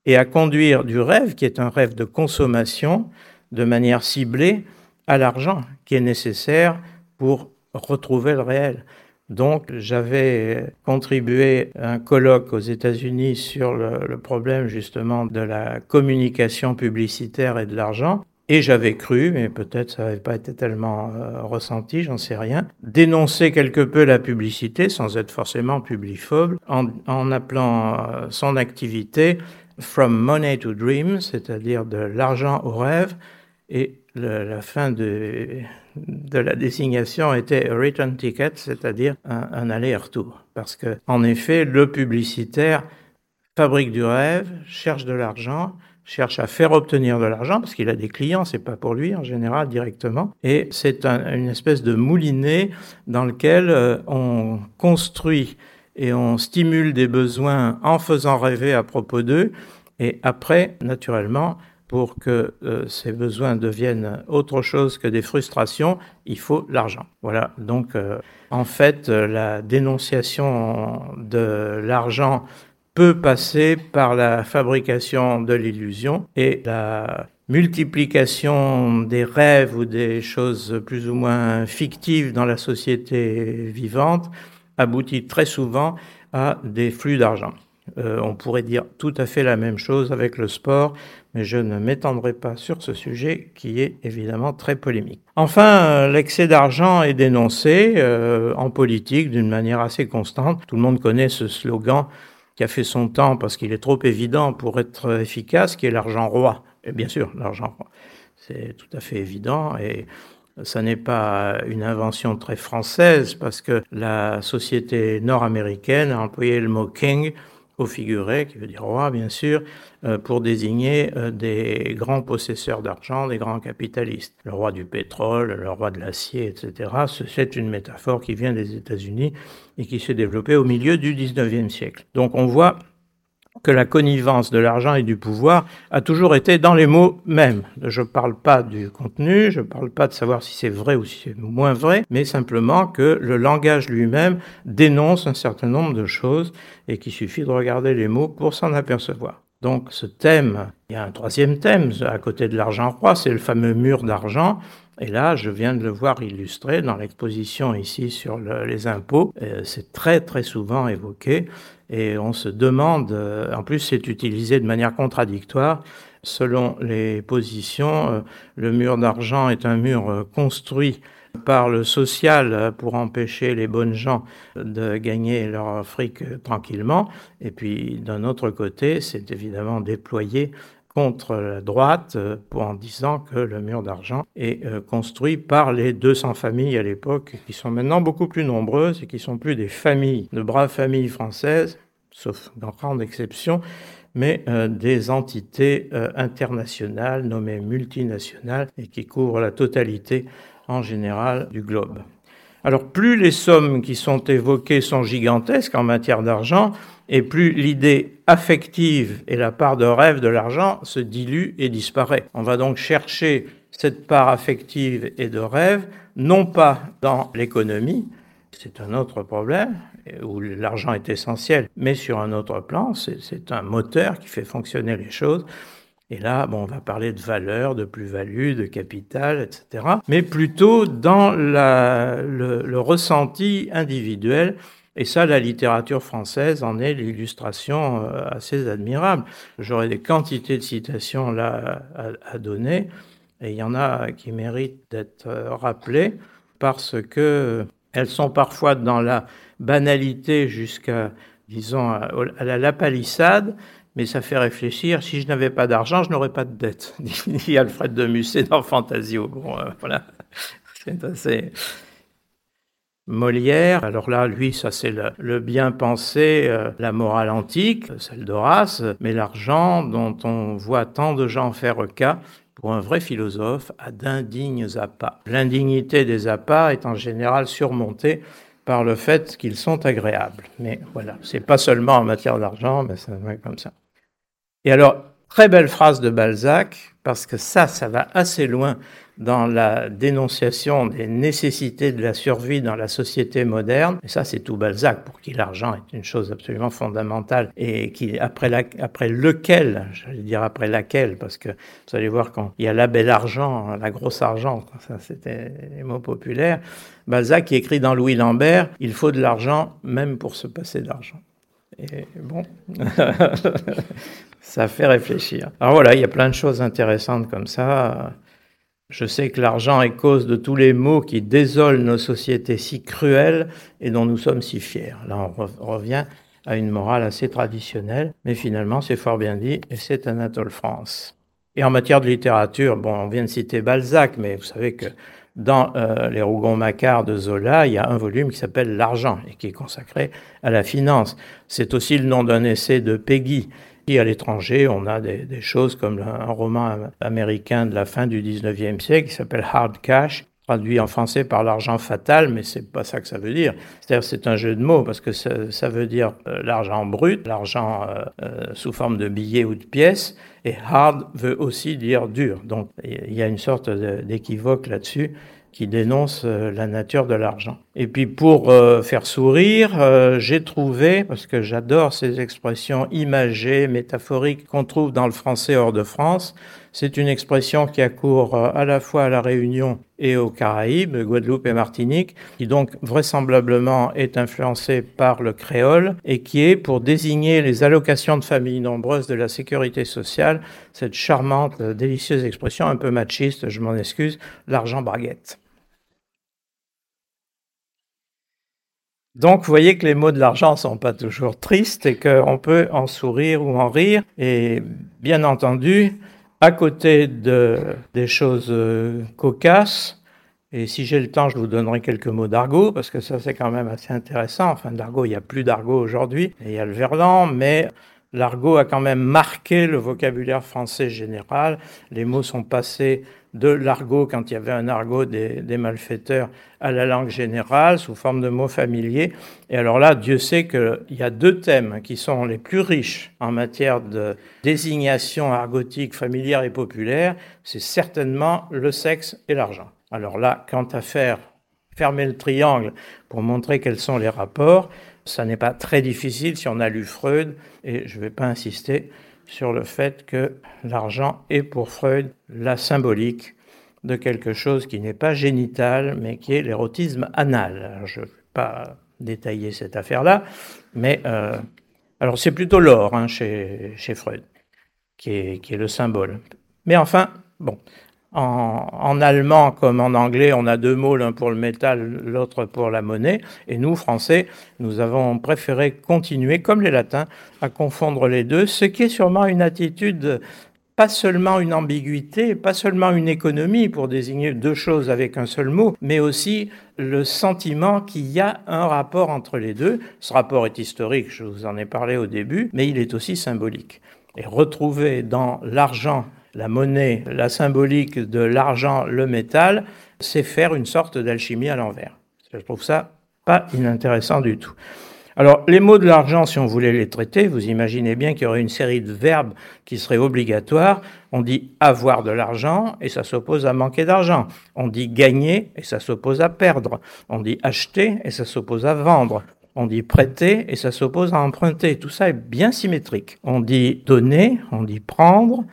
et à conduire du rêve, qui est un rêve de consommation, de manière ciblée à l'argent qui est nécessaire pour retrouver le réel. Donc j'avais contribué à un colloque aux États-Unis sur le, problème justement de la communication publicitaire et de l'argent. Et j'avais cru, mais peut-être ça n'avait pas été tellement euh, ressenti, j'en sais rien, dénoncer quelque peu la publicité, sans être forcément publiphobe, en, en appelant euh, son activité From Money to Dream, c'est-à-dire de l'argent au rêve, et la fin de, la désignation était return ticket, c'est-à-dire un, aller-retour. Parce que, en effet, le publicitaire fabrique du rêve, cherche de l'argent, cherche à faire obtenir de l'argent parce qu'il a des clients, c'est pas pour lui en général directement. Et c'est un, une espèce de moulinet dans lequel euh, on construit et on stimule des besoins en faisant rêver à propos d'eux. Et après, naturellement, pour que euh, ces besoins deviennent autre chose que des frustrations, il faut l'argent. Voilà. Donc, euh, en fait, la dénonciation de l'argent peut passer par la fabrication de l'illusion et la multiplication des rêves ou des choses plus ou moins fictives dans la société vivante aboutit très souvent à des flux d'argent. Euh, on pourrait dire tout à fait la même chose avec le sport, mais je ne m'étendrai pas sur ce sujet qui est évidemment très polémique. Enfin, euh, l'excès d'argent est dénoncé euh, en politique d'une manière assez constante. Tout le monde connaît ce slogan qui a fait son temps parce qu'il est trop évident pour être efficace, qui est l'argent roi. Et bien sûr, l'argent roi. C'est tout à fait évident et ça n'est pas une invention très française parce que la société nord-américaine a employé le mot king au figuré, qui veut dire roi bien sûr, euh, pour désigner euh, des grands possesseurs d'argent, des grands capitalistes. Le roi du pétrole, le roi de l'acier, etc. C'est une métaphore qui vient des États-Unis et qui s'est développée au milieu du 19e siècle. Donc on voit que la connivence de l'argent et du pouvoir a toujours été dans les mots mêmes. Je ne parle pas du contenu, je ne parle pas de savoir si c'est vrai ou si c'est moins vrai, mais simplement que le langage lui-même dénonce un certain nombre de choses et qu'il suffit de regarder les mots pour s'en apercevoir. Donc ce thème, il y a un troisième thème à côté de l'argent roi, c'est le fameux mur d'argent. Et là, je viens de le voir illustré dans l'exposition ici sur les impôts. Euh, c'est très très souvent évoqué et on se demande, euh, en plus c'est utilisé de manière contradictoire. Selon les positions, euh, le mur d'argent est un mur construit par le social pour empêcher les bonnes gens de gagner leur fric tranquillement. Et puis d'un autre côté, c'est évidemment déployé contre la droite euh, en disant que le mur d'argent est euh, construit par les 200 familles à l'époque, qui sont maintenant beaucoup plus nombreuses et qui sont plus des familles, de braves familles françaises, sauf dans grande exception, mais euh, des entités internationales nommées multinationales et qui couvrent la totalité en général du globe. Alors plus les sommes qui sont évoquées sont gigantesques en matière d'argent, et plus l'idée affective et la part de rêve de l'argent se dilue et disparaît. On va donc chercher cette part affective et de rêve, non pas dans l'économie, c'est un autre problème, où l'argent est essentiel, mais sur un autre plan, c'est un moteur qui fait fonctionner les choses. Et là, bon, on va parler de valeur, de plus-value, de capital, etc. Mais plutôt dans le, ressenti individuel et ça, la littérature française en est l'illustration euh, assez admirable. J'aurais des quantités de citations là à, donner, et il y en a qui méritent d'être euh, rappelées parce que elles sont parfois dans la banalité jusqu'à, disons, à la palissade, mais ça fait réfléchir. Si je n'avais pas d'argent, je n'aurais pas de dette. dit Alfred de Musset dans Fantasio. Bon, euh, voilà, c'est assez, Molière, alors là, lui, ça c'est le, bien pensé, euh, la morale antique, celle d'Horace, mais l'argent dont on voit tant de gens faire cas, pour un vrai philosophe, a d'indignes appâts. L'indignité des appâts est en général surmontée par le fait qu'ils sont agréables. Mais voilà, c'est pas seulement en matière d'argent, mais ça va comme ça. Et alors, très belle phrase de Balzac, parce que ça, ça va assez loin dans la dénonciation des nécessités de la survie dans la société moderne. Et ça, c'est tout Balzac, pour qui l'argent est une chose absolument fondamentale et qui, après, lequel, j'allais dire après laquelle, parce que vous allez voir quand il y a la belle argent, la grosse argent, ça c'était les mots populaires, Balzac qui écrit dans Louis Lambert, il faut de l'argent même pour se passer d'argent. Et bon, ça fait réfléchir. Alors voilà, il y a plein de choses intéressantes comme ça. Je sais que l'argent est cause de tous les maux qui désolent nos sociétés si cruelles et dont nous sommes si fiers. Là, on revient à une morale assez traditionnelle, mais finalement, c'est fort bien dit, et c'est Anatole France. Et en matière de littérature, bon, on vient de citer Balzac, mais vous savez que dans euh, Les Rougon-Macquart de Zola, il y a un volume qui s'appelle L'argent et qui est consacré à la finance. C'est aussi le nom d'un essai de Peggy à l'étranger, on a des, choses comme un roman américain de la fin du 19e siècle qui s'appelle Hard Cash, traduit en français par l'argent fatal, mais c'est pas ça que ça veut dire. C'est-à-dire c'est un jeu de mots parce que ça, veut dire euh, l'argent brut, l'argent euh, euh, sous forme de billets ou de pièces, et hard veut aussi dire dur. Donc il y a une sorte d'équivoque là-dessus qui dénonce euh, la nature de l'argent. Et puis pour euh, faire sourire, euh, j'ai trouvé, parce que j'adore ces expressions imagées, métaphoriques qu'on trouve dans le français hors de France, c'est une expression qui accourt à la fois à la Réunion et aux Caraïbes, Guadeloupe et Martinique, qui donc vraisemblablement est influencée par le créole et qui est pour désigner les allocations de familles nombreuses de la sécurité sociale, cette charmante, délicieuse expression un peu machiste, je m'en excuse, l'argent baguette. Donc, vous voyez que les mots de l'argent ne sont pas toujours tristes et qu'on peut en sourire ou en rire. Et bien entendu, à côté de, des choses euh, cocasses, et si j'ai le temps, je vous donnerai quelques mots d'argot, parce que ça, c'est quand même assez intéressant. Enfin, d'argot, il n'y a plus d'argot aujourd'hui, et il y a le verlan, mais l'argot a quand même marqué le vocabulaire français général. Les mots sont passés de l'argot, quand il y avait un argot des, malfaiteurs, à la langue générale, sous forme de mots familiers. Et alors là, Dieu sait qu'il y a deux thèmes qui sont les plus riches en matière de désignation argotique familière et populaire, c'est certainement le sexe et l'argent. Alors là, quant à faire fermer le triangle pour montrer quels sont les rapports, ça n'est pas très difficile si on a lu Freud, et je ne vais pas insister sur le fait que l'argent est pour Freud la symbolique de quelque chose qui n'est pas génital, mais qui est l'érotisme anal. je ne vais pas détailler cette affaire-là, mais euh, alors c'est plutôt l'or hein, chez, chez, Freud qui est, qui est, le symbole. Mais enfin, bon, en, allemand comme en anglais, on a deux mots, l'un pour le métal, l'autre pour la monnaie, et nous, Français, nous avons préféré continuer, comme les Latins, à confondre les deux, ce qui est sûrement une attitude pas seulement une ambiguïté, pas seulement une économie pour désigner deux choses avec un seul mot, mais aussi le sentiment qu'il y a un rapport entre les deux. Ce rapport est historique, je vous en ai parlé au début, mais il est aussi symbolique. Et retrouver dans l'argent, la monnaie, la symbolique de l'argent, le métal, c'est faire une sorte d'alchimie à l'envers. Je trouve ça pas inintéressant du tout. Alors, les mots de l'argent, si on voulait les traiter, vous imaginez bien qu'il y aurait une série de verbes qui seraient obligatoires. On dit avoir de l'argent et ça s'oppose à manquer d'argent. On dit gagner et ça s'oppose à perdre. On dit acheter et ça s'oppose à vendre. On dit prêter et ça s'oppose à emprunter. Tout ça est bien symétrique. On dit donner, on dit prendre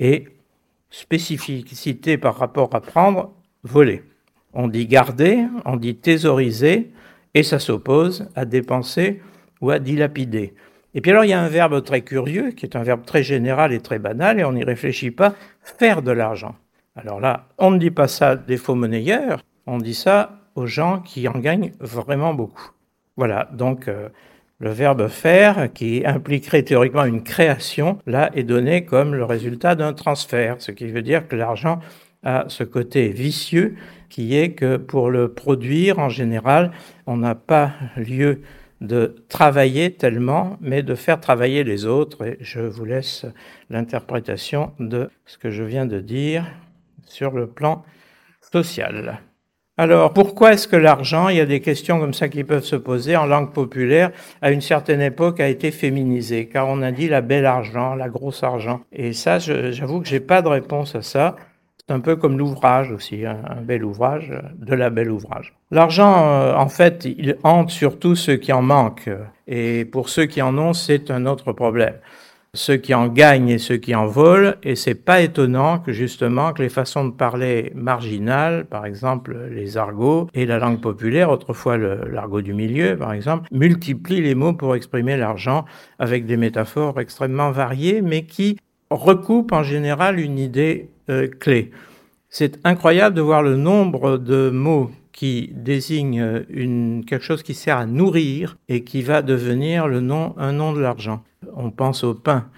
et spécificité par rapport à prendre, voler. On dit garder, on dit thésauriser, et ça s'oppose à dépenser ou à dilapider. Et puis alors il y a un verbe très curieux, qui est un verbe très général et très banal, et on n'y réfléchit pas, faire de l'argent. Alors là, on ne dit pas ça des faux monnayeurs, on dit ça aux gens qui en gagnent vraiment beaucoup. Voilà, donc euh, le verbe faire, qui impliquerait théoriquement une création, là est donné comme le résultat d'un transfert, ce qui veut dire que l'argent a ce côté vicieux qui est que pour le produire, en général, on n'a pas lieu de travailler tellement, mais de faire travailler les autres. Et je vous laisse l'interprétation de ce que je viens de dire sur le plan social. Alors, pourquoi est-ce que l'argent, il y a des questions comme ça qui peuvent se poser en langue populaire, à une certaine époque a été féminisé? Car on a dit la belle argent, la grosse argent. Et ça, j'avoue que j'ai pas de réponse à ça. C'est un peu comme l'ouvrage aussi, un, bel ouvrage, de la belle ouvrage. L'argent, euh, en fait, il hante surtout ceux qui en manquent. Et pour ceux qui en ont, c'est un autre problème. Ceux qui en gagnent et ceux qui en volent, et c'est pas étonnant que justement que les façons de parler marginales, par exemple les argots et la langue populaire, autrefois l'argot du milieu par exemple, multiplient les mots pour exprimer l'argent avec des métaphores extrêmement variées, mais qui recoupent en général une idée euh, clé. C'est incroyable de voir le nombre de mots qui désignent euh, quelque chose qui sert à nourrir et qui va devenir le nom, un nom de l'argent. On pense au pain.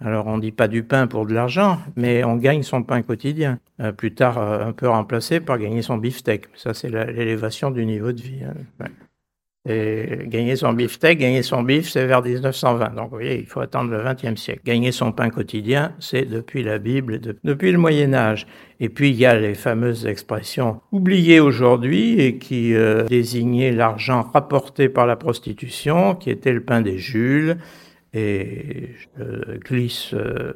Alors on ne dit pas du pain pour de l'argent, mais on gagne son pain quotidien. Euh, plus tard, un peu remplacé par gagner son beefsteak. Ça, c'est l'élévation du niveau de vie. Hein. Et gagner son beefsteak, gagner son bif, c'est vers 1920. Donc, vous voyez, il faut attendre le XXe siècle. Gagner son pain quotidien, c'est depuis la Bible, depuis le Moyen Âge. Et puis, il y a les fameuses expressions oubliées aujourd'hui et qui euh, désignaient l'argent rapporté par la prostitution, qui était le pain des Jules. Et je glisse euh,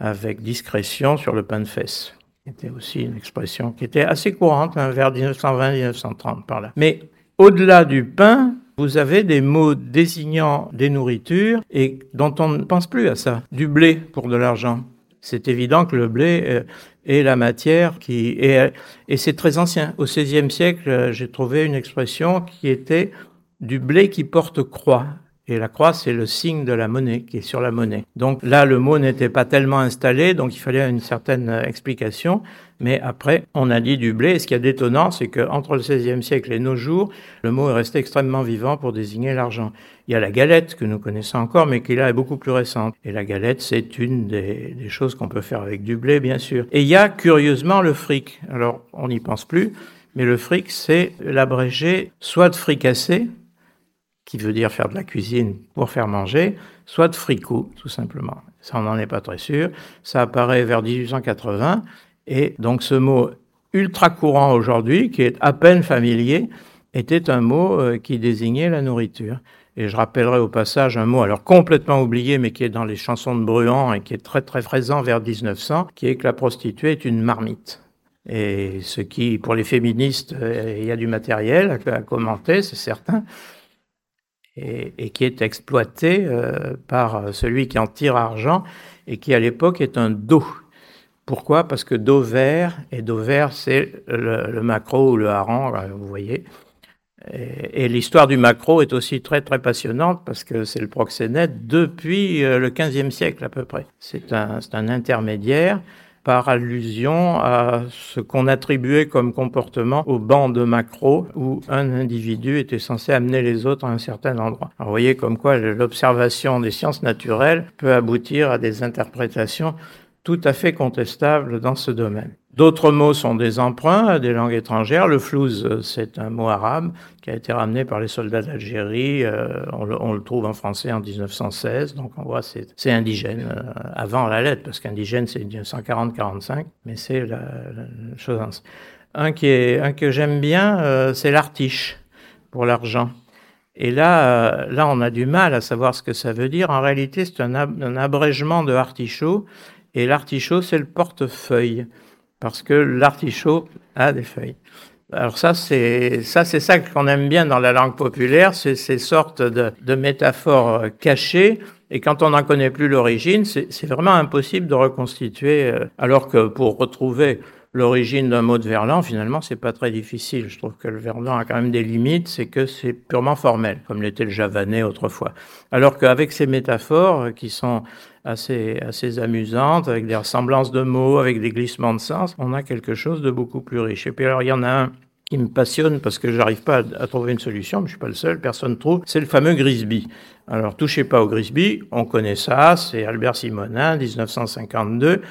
avec discrétion sur le pain de fesses. C'était aussi une expression qui était assez courante vers 1920-1930 par là. Mais au-delà du pain, vous avez des mots désignant des nourritures et dont on ne pense plus à ça. Du blé pour de l'argent. C'est évident que le blé euh, est la matière qui est, et c'est très ancien. Au XVIe siècle, euh, j'ai trouvé une expression qui était du blé qui porte croix. Et la croix, c'est le signe de la monnaie qui est sur la monnaie. Donc là, le mot n'était pas tellement installé, donc il fallait une certaine euh, explication. Mais après, on a dit du blé. Et ce qui est détonnant, c'est qu'entre le XVIe siècle et nos jours, le mot est resté extrêmement vivant pour désigner l'argent. Il y a la galette que nous connaissons encore, mais qui là est beaucoup plus récente. Et la galette, c'est une des, des choses qu'on peut faire avec du blé, bien sûr. Et il y a curieusement le fric. Alors, on n'y pense plus, mais le fric, c'est l'abrégé soit de fricassé, qui veut dire faire de la cuisine pour faire manger, soit de fricot, tout simplement. Ça, on n'en est pas très sûr. Ça apparaît vers 1880, et donc ce mot ultra courant aujourd'hui, qui est à peine familier, était un mot euh, qui désignait la nourriture. Et je rappellerai au passage un mot alors complètement oublié, mais qui est dans les chansons de Bruant et qui est très très présent vers 1900, qui est que la prostituée est une marmite. Et ce qui, pour les féministes, euh, il y a du matériel à commenter, c'est certain, et, qui est exploité euh, par celui qui en tire argent et qui à l'époque est un do. Pourquoi? Parce que do vert, et do vert c'est le, le maquereau ou le hareng, vous voyez. Et, l'histoire du maquereau est aussi très très passionnante parce que c'est le proxénète depuis euh, le 15e siècle à peu près. C'est un, un intermédiaire par allusion à ce qu'on attribuait comme comportement au banc de macro où un individu était censé amener les autres à un certain endroit. Alors, vous voyez comme quoi l'observation des sciences naturelles peut aboutir à des interprétations tout à fait contestables dans ce domaine. D'autres mots sont des emprunts à des langues étrangères. Le flouze, c'est un mot arabe qui a été ramené par les soldats d'Algérie. Euh, on, le, trouve en français en 1916, donc on voit c'est, c'est indigène euh, avant la lettre, parce qu'indigène c'est 1940-45, mais c'est la, chose. Un que j'aime bien, euh, c'est l'artiche pour l'argent. Et là, là, on a du mal à savoir ce que ça veut dire. En réalité, c'est un, un abrégement de artichaut, et l'artichaut, c'est le portefeuille parce que l'artichaut a des feuilles. Alors ça, c'est ça, c'est ça qu'on aime bien dans la langue populaire, c'est ces sortes de, métaphores cachées. Et quand on n'en connaît plus l'origine, c'est vraiment impossible de reconstituer. Alors que pour retrouver l'origine d'un mot de verlan, finalement, c'est pas très difficile. Je trouve que le verlan a quand même des limites, c'est que c'est purement formel, comme l'était le javanais autrefois. Alors qu'avec ces métaphores qui sont assez, assez amusantes, avec des ressemblances de mots, avec des glissements de sens, on a quelque chose de beaucoup plus riche. Et puis alors, il y en a un qui me passionne parce que j'arrive pas à, trouver une solution, mais je suis pas le seul, personne trouve, c'est le fameux Grisby. Alors, touchez pas au Grisby, on connaît ça, c'est Albert Simonin, 1952,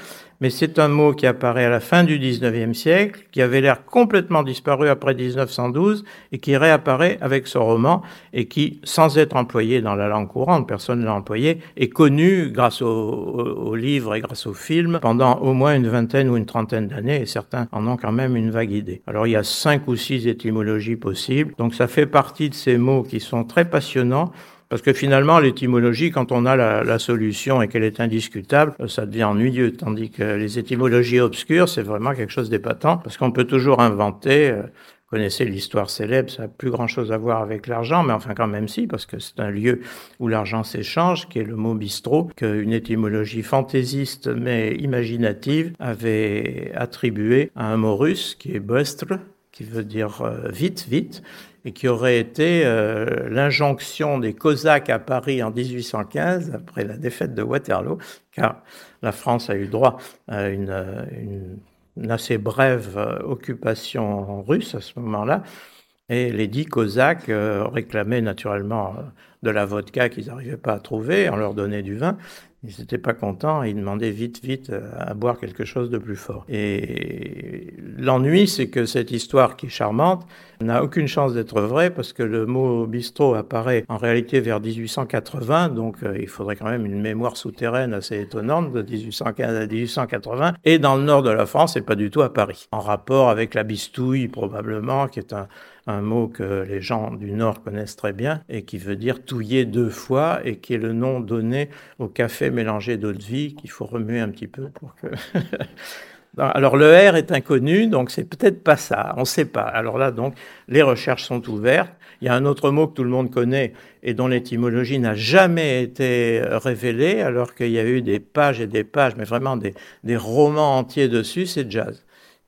mais c'est un mot qui apparaît à la fin du 19e siècle, qui avait l'air complètement disparu après 1912 et qui réapparaît avec ce roman et qui, sans être employé dans la langue courante, personne ne l'a employé, est connu grâce aux au, au livres et grâce aux films pendant au moins une vingtaine ou une trentaine d'années et certains en ont quand même une vague idée. Alors il y a cinq ou six étymologies possibles, donc ça fait partie de ces mots qui sont très passionnants parce que finalement, l'étymologie, quand on a la, solution et qu'elle est indiscutable, ça devient ennuyeux. Tandis que les étymologies obscures, c'est vraiment quelque chose d'épatant, parce qu'on peut toujours inventer. Euh, connaissez l'histoire célèbre, ça n'a plus grand-chose à voir avec l'argent, mais enfin quand même si, parce que c'est un lieu où l'argent s'échange, qui est le mot bistrot, qu'une étymologie fantaisiste mais imaginative avait attribué à un mot russe qui est bostre, qui veut dire euh, vite, vite, et qui aurait été euh, l'injonction des Cosaques à Paris en 1815, après la défaite de Waterloo, car la France a eu droit à une, une assez brève occupation russe à ce moment-là, et les dix Cosaques euh, réclamaient naturellement de la vodka qu'ils n'arrivaient pas à trouver, on leur donnait du vin, ils n'étaient pas contents, ils demandaient vite, vite à boire quelque chose de plus fort. Et l'ennui, c'est que cette histoire qui est charmante n'a aucune chance d'être vraie parce que le mot bistrot apparaît en réalité vers 1880, donc euh, il faudrait quand même une mémoire souterraine assez étonnante de 1815 à 1880. Et dans le nord de la France, et pas du tout à Paris, en rapport avec la bistouille probablement, qui est un, un mot que les gens du Nord connaissent très bien et qui veut dire deux fois et qui est le nom donné au café mélangé d'eau de vie qu'il faut remuer un petit peu pour que... Alors le R est inconnu, donc c'est peut-être pas ça, on ne sait pas. Alors là, donc, les recherches sont ouvertes. Il y a un autre mot que tout le monde connaît et dont l'étymologie n'a jamais été révélée, alors qu'il y a eu des pages et des pages, mais vraiment des, des romans entiers dessus, c'est jazz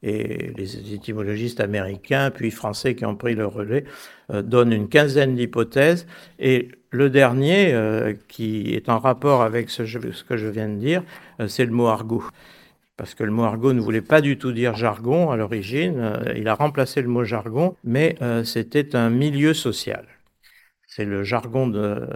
et les étymologistes américains puis français qui ont pris le relais euh, donnent une quinzaine d'hypothèses. Et le dernier euh, qui est en rapport avec ce, que je viens de dire euh, c'est le mot argot. Parce que le mot argot ne voulait pas du tout dire jargon à l'origine. Il a remplacé le mot jargon mais c'était un milieu social c'est le jargon de,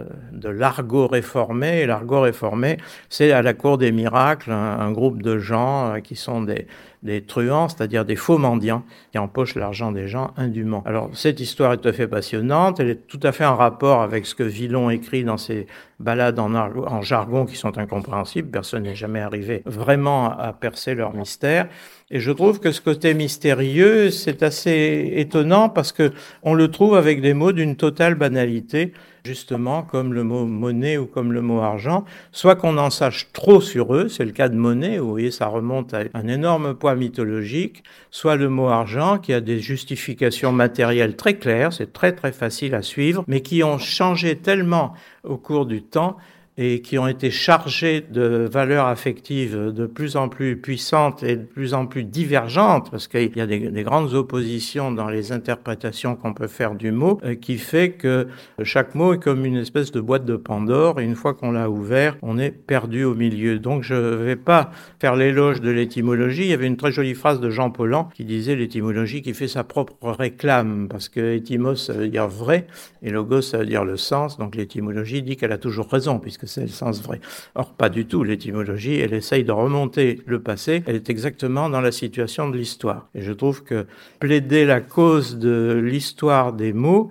l'argot réformé. Et l'argot réformé, c'est à la cour des miracles un, groupe de gens qui sont des, des truands, c'est-à-dire des faux mendiants qui empochent l'argent des gens indûment. Alors cette histoire est tout à fait passionnante, elle est tout à fait en rapport avec ce que Villon écrit dans ses balades en, en jargon qui sont incompréhensibles, personne n'est jamais arrivé vraiment à percer leur mystère. Et je trouve que ce côté mystérieux, c'est assez étonnant parce que on le trouve avec des mots d'une totale banalité, justement comme le mot monnaie ou comme le mot argent, soit qu'on en sache trop sur eux, c'est le cas de monnaie, vous voyez, ça remonte à un énorme poids mythologique, soit le mot argent qui a des justifications matérielles très claires, c'est très très facile à suivre, mais qui ont changé tellement au cours du temps et qui ont été chargés de valeurs affectives de plus en plus puissantes et de plus en plus divergentes, parce qu'il y a des, des, grandes oppositions dans les interprétations qu'on peut faire du mot, euh, qui fait que chaque mot est comme une espèce de boîte de Pandore, et une fois qu'on l'a ouvert, on est perdu au milieu. Donc je ne vais pas faire l'éloge de l'étymologie. Il y avait une très jolie phrase de Jean Paulhan qui disait l'étymologie qui fait sa propre réclame, parce que étymos, ça veut dire vrai, et logos, ça veut dire le sens, donc l'étymologie dit qu'elle a toujours raison, puisque c'est le sens vrai. Or, pas du tout. L'étymologie, elle essaye de remonter le passé, elle est exactement dans la situation de l'histoire. Et je trouve que plaider la cause de l'histoire des mots,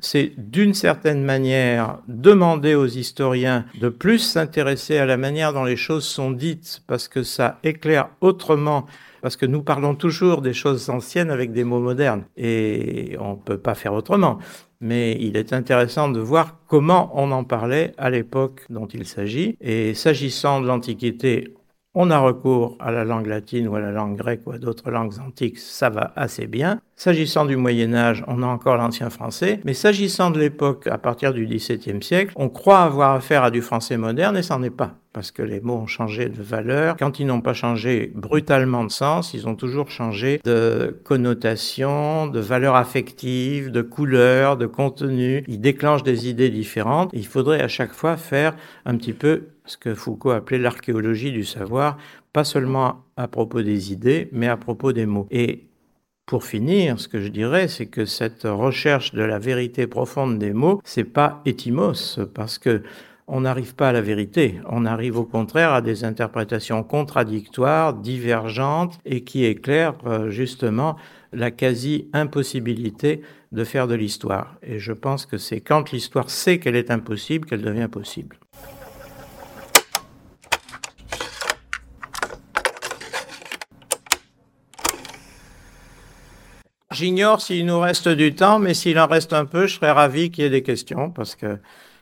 c'est d'une certaine manière demander aux historiens de plus s'intéresser à la manière dont les choses sont dites, parce que ça éclaire autrement parce que nous parlons toujours des choses anciennes avec des mots modernes et on ne peut pas faire autrement. Mais il est intéressant de voir comment on en parlait à l'époque dont il s'agit. Et s'agissant de l'Antiquité, on a recours à la langue latine ou à la langue grecque ou à d'autres langues antiques, ça va assez bien. S'agissant du Moyen Âge, on a encore l'ancien français, mais s'agissant de l'époque à partir du XVIIe siècle, on croit avoir affaire à du français moderne et ça n'est pas, parce que les mots ont changé de valeur. Quand ils n'ont pas changé brutalement de sens, ils ont toujours changé de connotation, de valeur affective, de couleur, de contenu. Ils déclenchent des idées différentes. Il faudrait à chaque fois faire un petit peu ce que Foucault appelait l'archéologie du savoir, pas seulement à propos des idées, mais à propos des mots. Et pour finir, ce que je dirais, c'est que cette recherche de la vérité profonde des mots, c'est pas étymos, parce que on n'arrive pas à la vérité, on arrive au contraire à des interprétations contradictoires, divergentes, et qui éclairent euh, justement la quasi-impossibilité de faire de l'histoire. Et je pense que c'est quand l'histoire sait qu'elle est impossible qu'elle devient possible. J'ignore s'il nous reste du temps, mais s'il en reste un peu, je serais ravi qu'il y ait des questions, parce que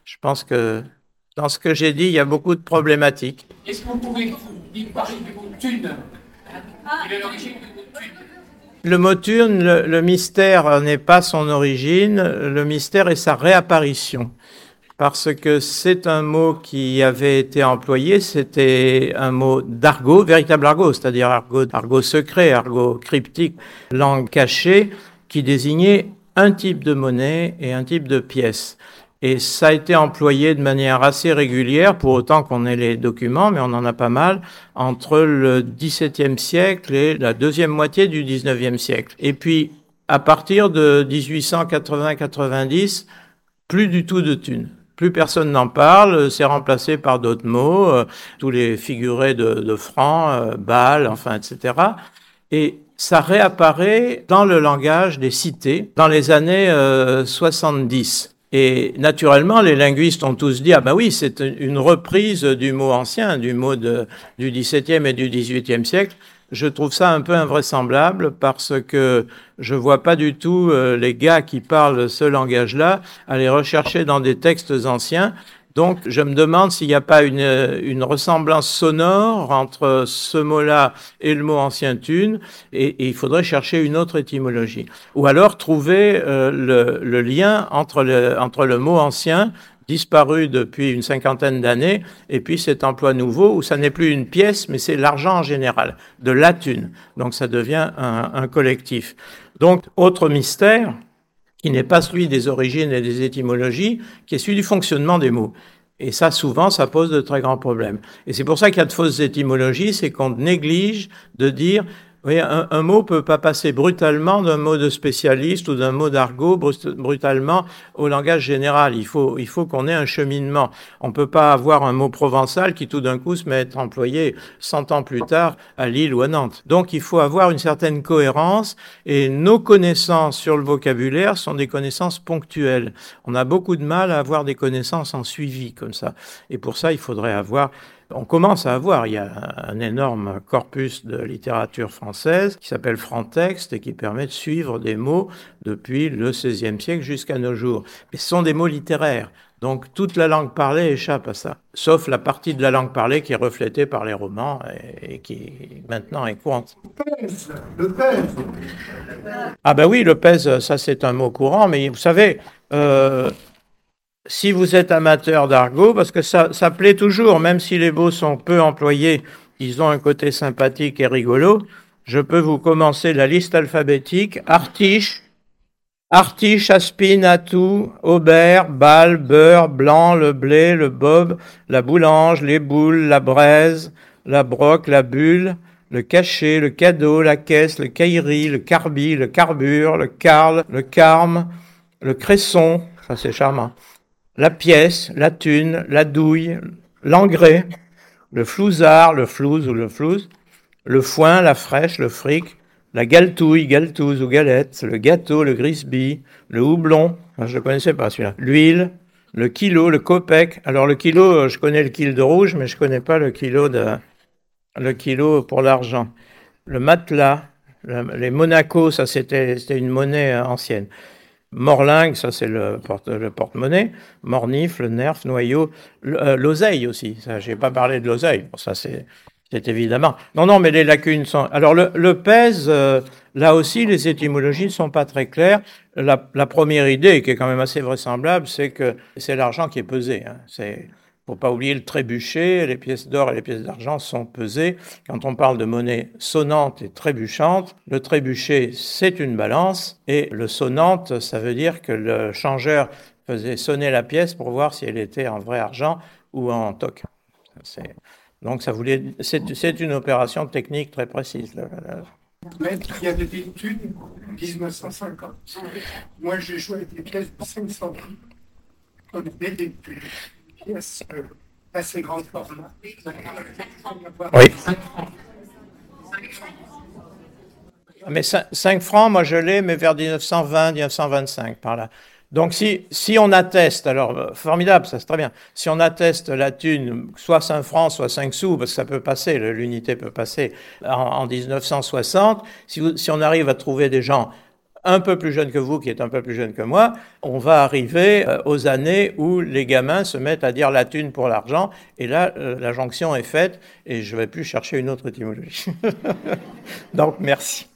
je pense que dans ce que j'ai dit, il y a beaucoup de problématiques. Est-ce que vous pouvez nous parler du mot thune? Quelle est l'origine du mot thune. Le mot thune, le, le mystère n'est pas son origine, le mystère est sa réapparition parce que c'est un mot qui avait été employé, c'était un mot d'argot, véritable argot, c'est-à-dire argot, argot secret, argot cryptique, langue cachée, qui désignait un type de monnaie et un type de pièce. Et ça a été employé de manière assez régulière, pour autant qu'on ait les documents, mais on en a pas mal, entre le XVIIe siècle et la deuxième moitié du XIXe siècle. Et puis, à partir de 1880-90, plus du tout de thunes. Plus personne n'en parle, c'est remplacé par d'autres mots, euh, tous les figurés de, de francs, euh, balles, enfin, etc. Et ça réapparaît dans le langage des cités dans les années euh, 70. Et naturellement, les linguistes ont tous dit, ah ben oui, c'est une reprise du mot ancien, du mot de, du XVIIe et du XVIIIe siècle. Je trouve ça un peu invraisemblable parce que je vois pas du tout euh, les gars qui parlent ce langage-là aller rechercher dans des textes anciens. Donc, je me demande s'il n'y a pas une, une, ressemblance sonore entre ce mot-là et le mot ancien thune, et, il faudrait chercher une autre étymologie. Ou alors trouver euh, le, le, lien entre le, entre le mot ancien disparu depuis une cinquantaine d'années, et puis cet emploi nouveau où ça n'est plus une pièce, mais c'est l'argent en général, de la thune. Donc ça devient un, un collectif. Donc, autre mystère, qui n'est pas celui des origines et des étymologies, qui est celui du fonctionnement des mots. Et ça, souvent, ça pose de très grands problèmes. Et c'est pour ça qu'il y a de fausses étymologies, c'est qu'on néglige de dire oui, un, un, mot peut pas passer brutalement d'un mot de spécialiste ou d'un mot d'argot brutalement au langage général. Il faut, il faut qu'on ait un cheminement. On peut pas avoir un mot provençal qui tout d'un coup se met à être employé 100 ans plus tard à Lille ou à Nantes. Donc il faut avoir une certaine cohérence et nos connaissances sur le vocabulaire sont des connaissances ponctuelles. On a beaucoup de mal à avoir des connaissances en suivi comme ça. Et pour ça, il faudrait avoir on commence à avoir, il y a un énorme corpus de littérature française qui s'appelle Frantext et qui permet de suivre des mots depuis le XVIe siècle jusqu'à nos jours. Mais ce sont des mots littéraires. Donc toute la langue parlée échappe à ça, sauf la partie de la langue parlée qui est reflétée par les romans et, qui maintenant est courante. Le pèse. Ah ben oui, le pèse, ça c'est un mot courant, mais vous savez, euh, si vous êtes amateur d'argot, parce que ça, ça plaît toujours, même si les mots sont peu employés, ils ont un côté sympathique et rigolo. Je peux vous commencer la liste alphabétique. Artiche, artiche, aspine, atout, aubert, balle, beurre, blanc, le blé, le bob, la boulange, les boules, la braise, la broque, la bulle, le cachet, le cadeau, la caisse, le caillerie, le carbi, le carbure, le carle, le carme, le cresson, ça c'est charmant, la pièce, la thune, la douille, l'engrais, le flouzard, le flouze ou le flouze, le foin, la fraîche, le fric, la galtouille, galtouze ou galette, le gâteau, le grisby, le houblon, je ne connaissais pas celui-là, l'huile, le kilo, le copec. Alors le kilo, je connais le kilo de rouge, mais je ne connais pas le kilo de le kilo pour l'argent. Le matelas, les Monaco, ça c'était une monnaie ancienne. Morlingue, ça c'est le porte-monnaie. Mornif, le nerf, noyau. Euh, l'oseille aussi. Ça, j'ai pas parlé de l'oseille. ça c'est, c'est évidemment. Non, non, mais les lacunes sont. Alors le, le pèse, euh, là aussi, les étymologies ne sont pas très claires. La, la, première idée, qui est quand même assez vraisemblable, c'est que c'est l'argent qui est pesé. Hein. C'est faut pas oublier le trébuchet, les pièces d'or et les pièces d'argent sont pesées. Quand on parle de monnaie sonnante et trébuchante, le trébuchet, c'est une balance, et le sonnante, ça veut dire que le changeur faisait sonner la pièce pour voir si elle était en vrai argent ou en toc. Donc ça voulait, c'est une opération technique très précise. Il y a des études 1950. Moi, j'ai joué avec des pièces de 500 comme des études euh. Oui. Mais 5 francs, moi je l'ai, mais vers 1920, 1925, par là. Donc si, si on atteste, alors euh, formidable, ça c'est très bien, si on atteste la thune, soit 5 francs, soit 5 sous, parce que ça peut passer, l'unité peut passer en, en 1960, si, si on arrive à trouver des gens un peu plus jeune que vous, qui est un peu plus jeune que moi, on va arriver euh, aux années où les gamins se mettent à dire la thune pour l'argent, et là, euh, la jonction est faite, et je ne vais plus chercher une autre étymologie. Donc, merci.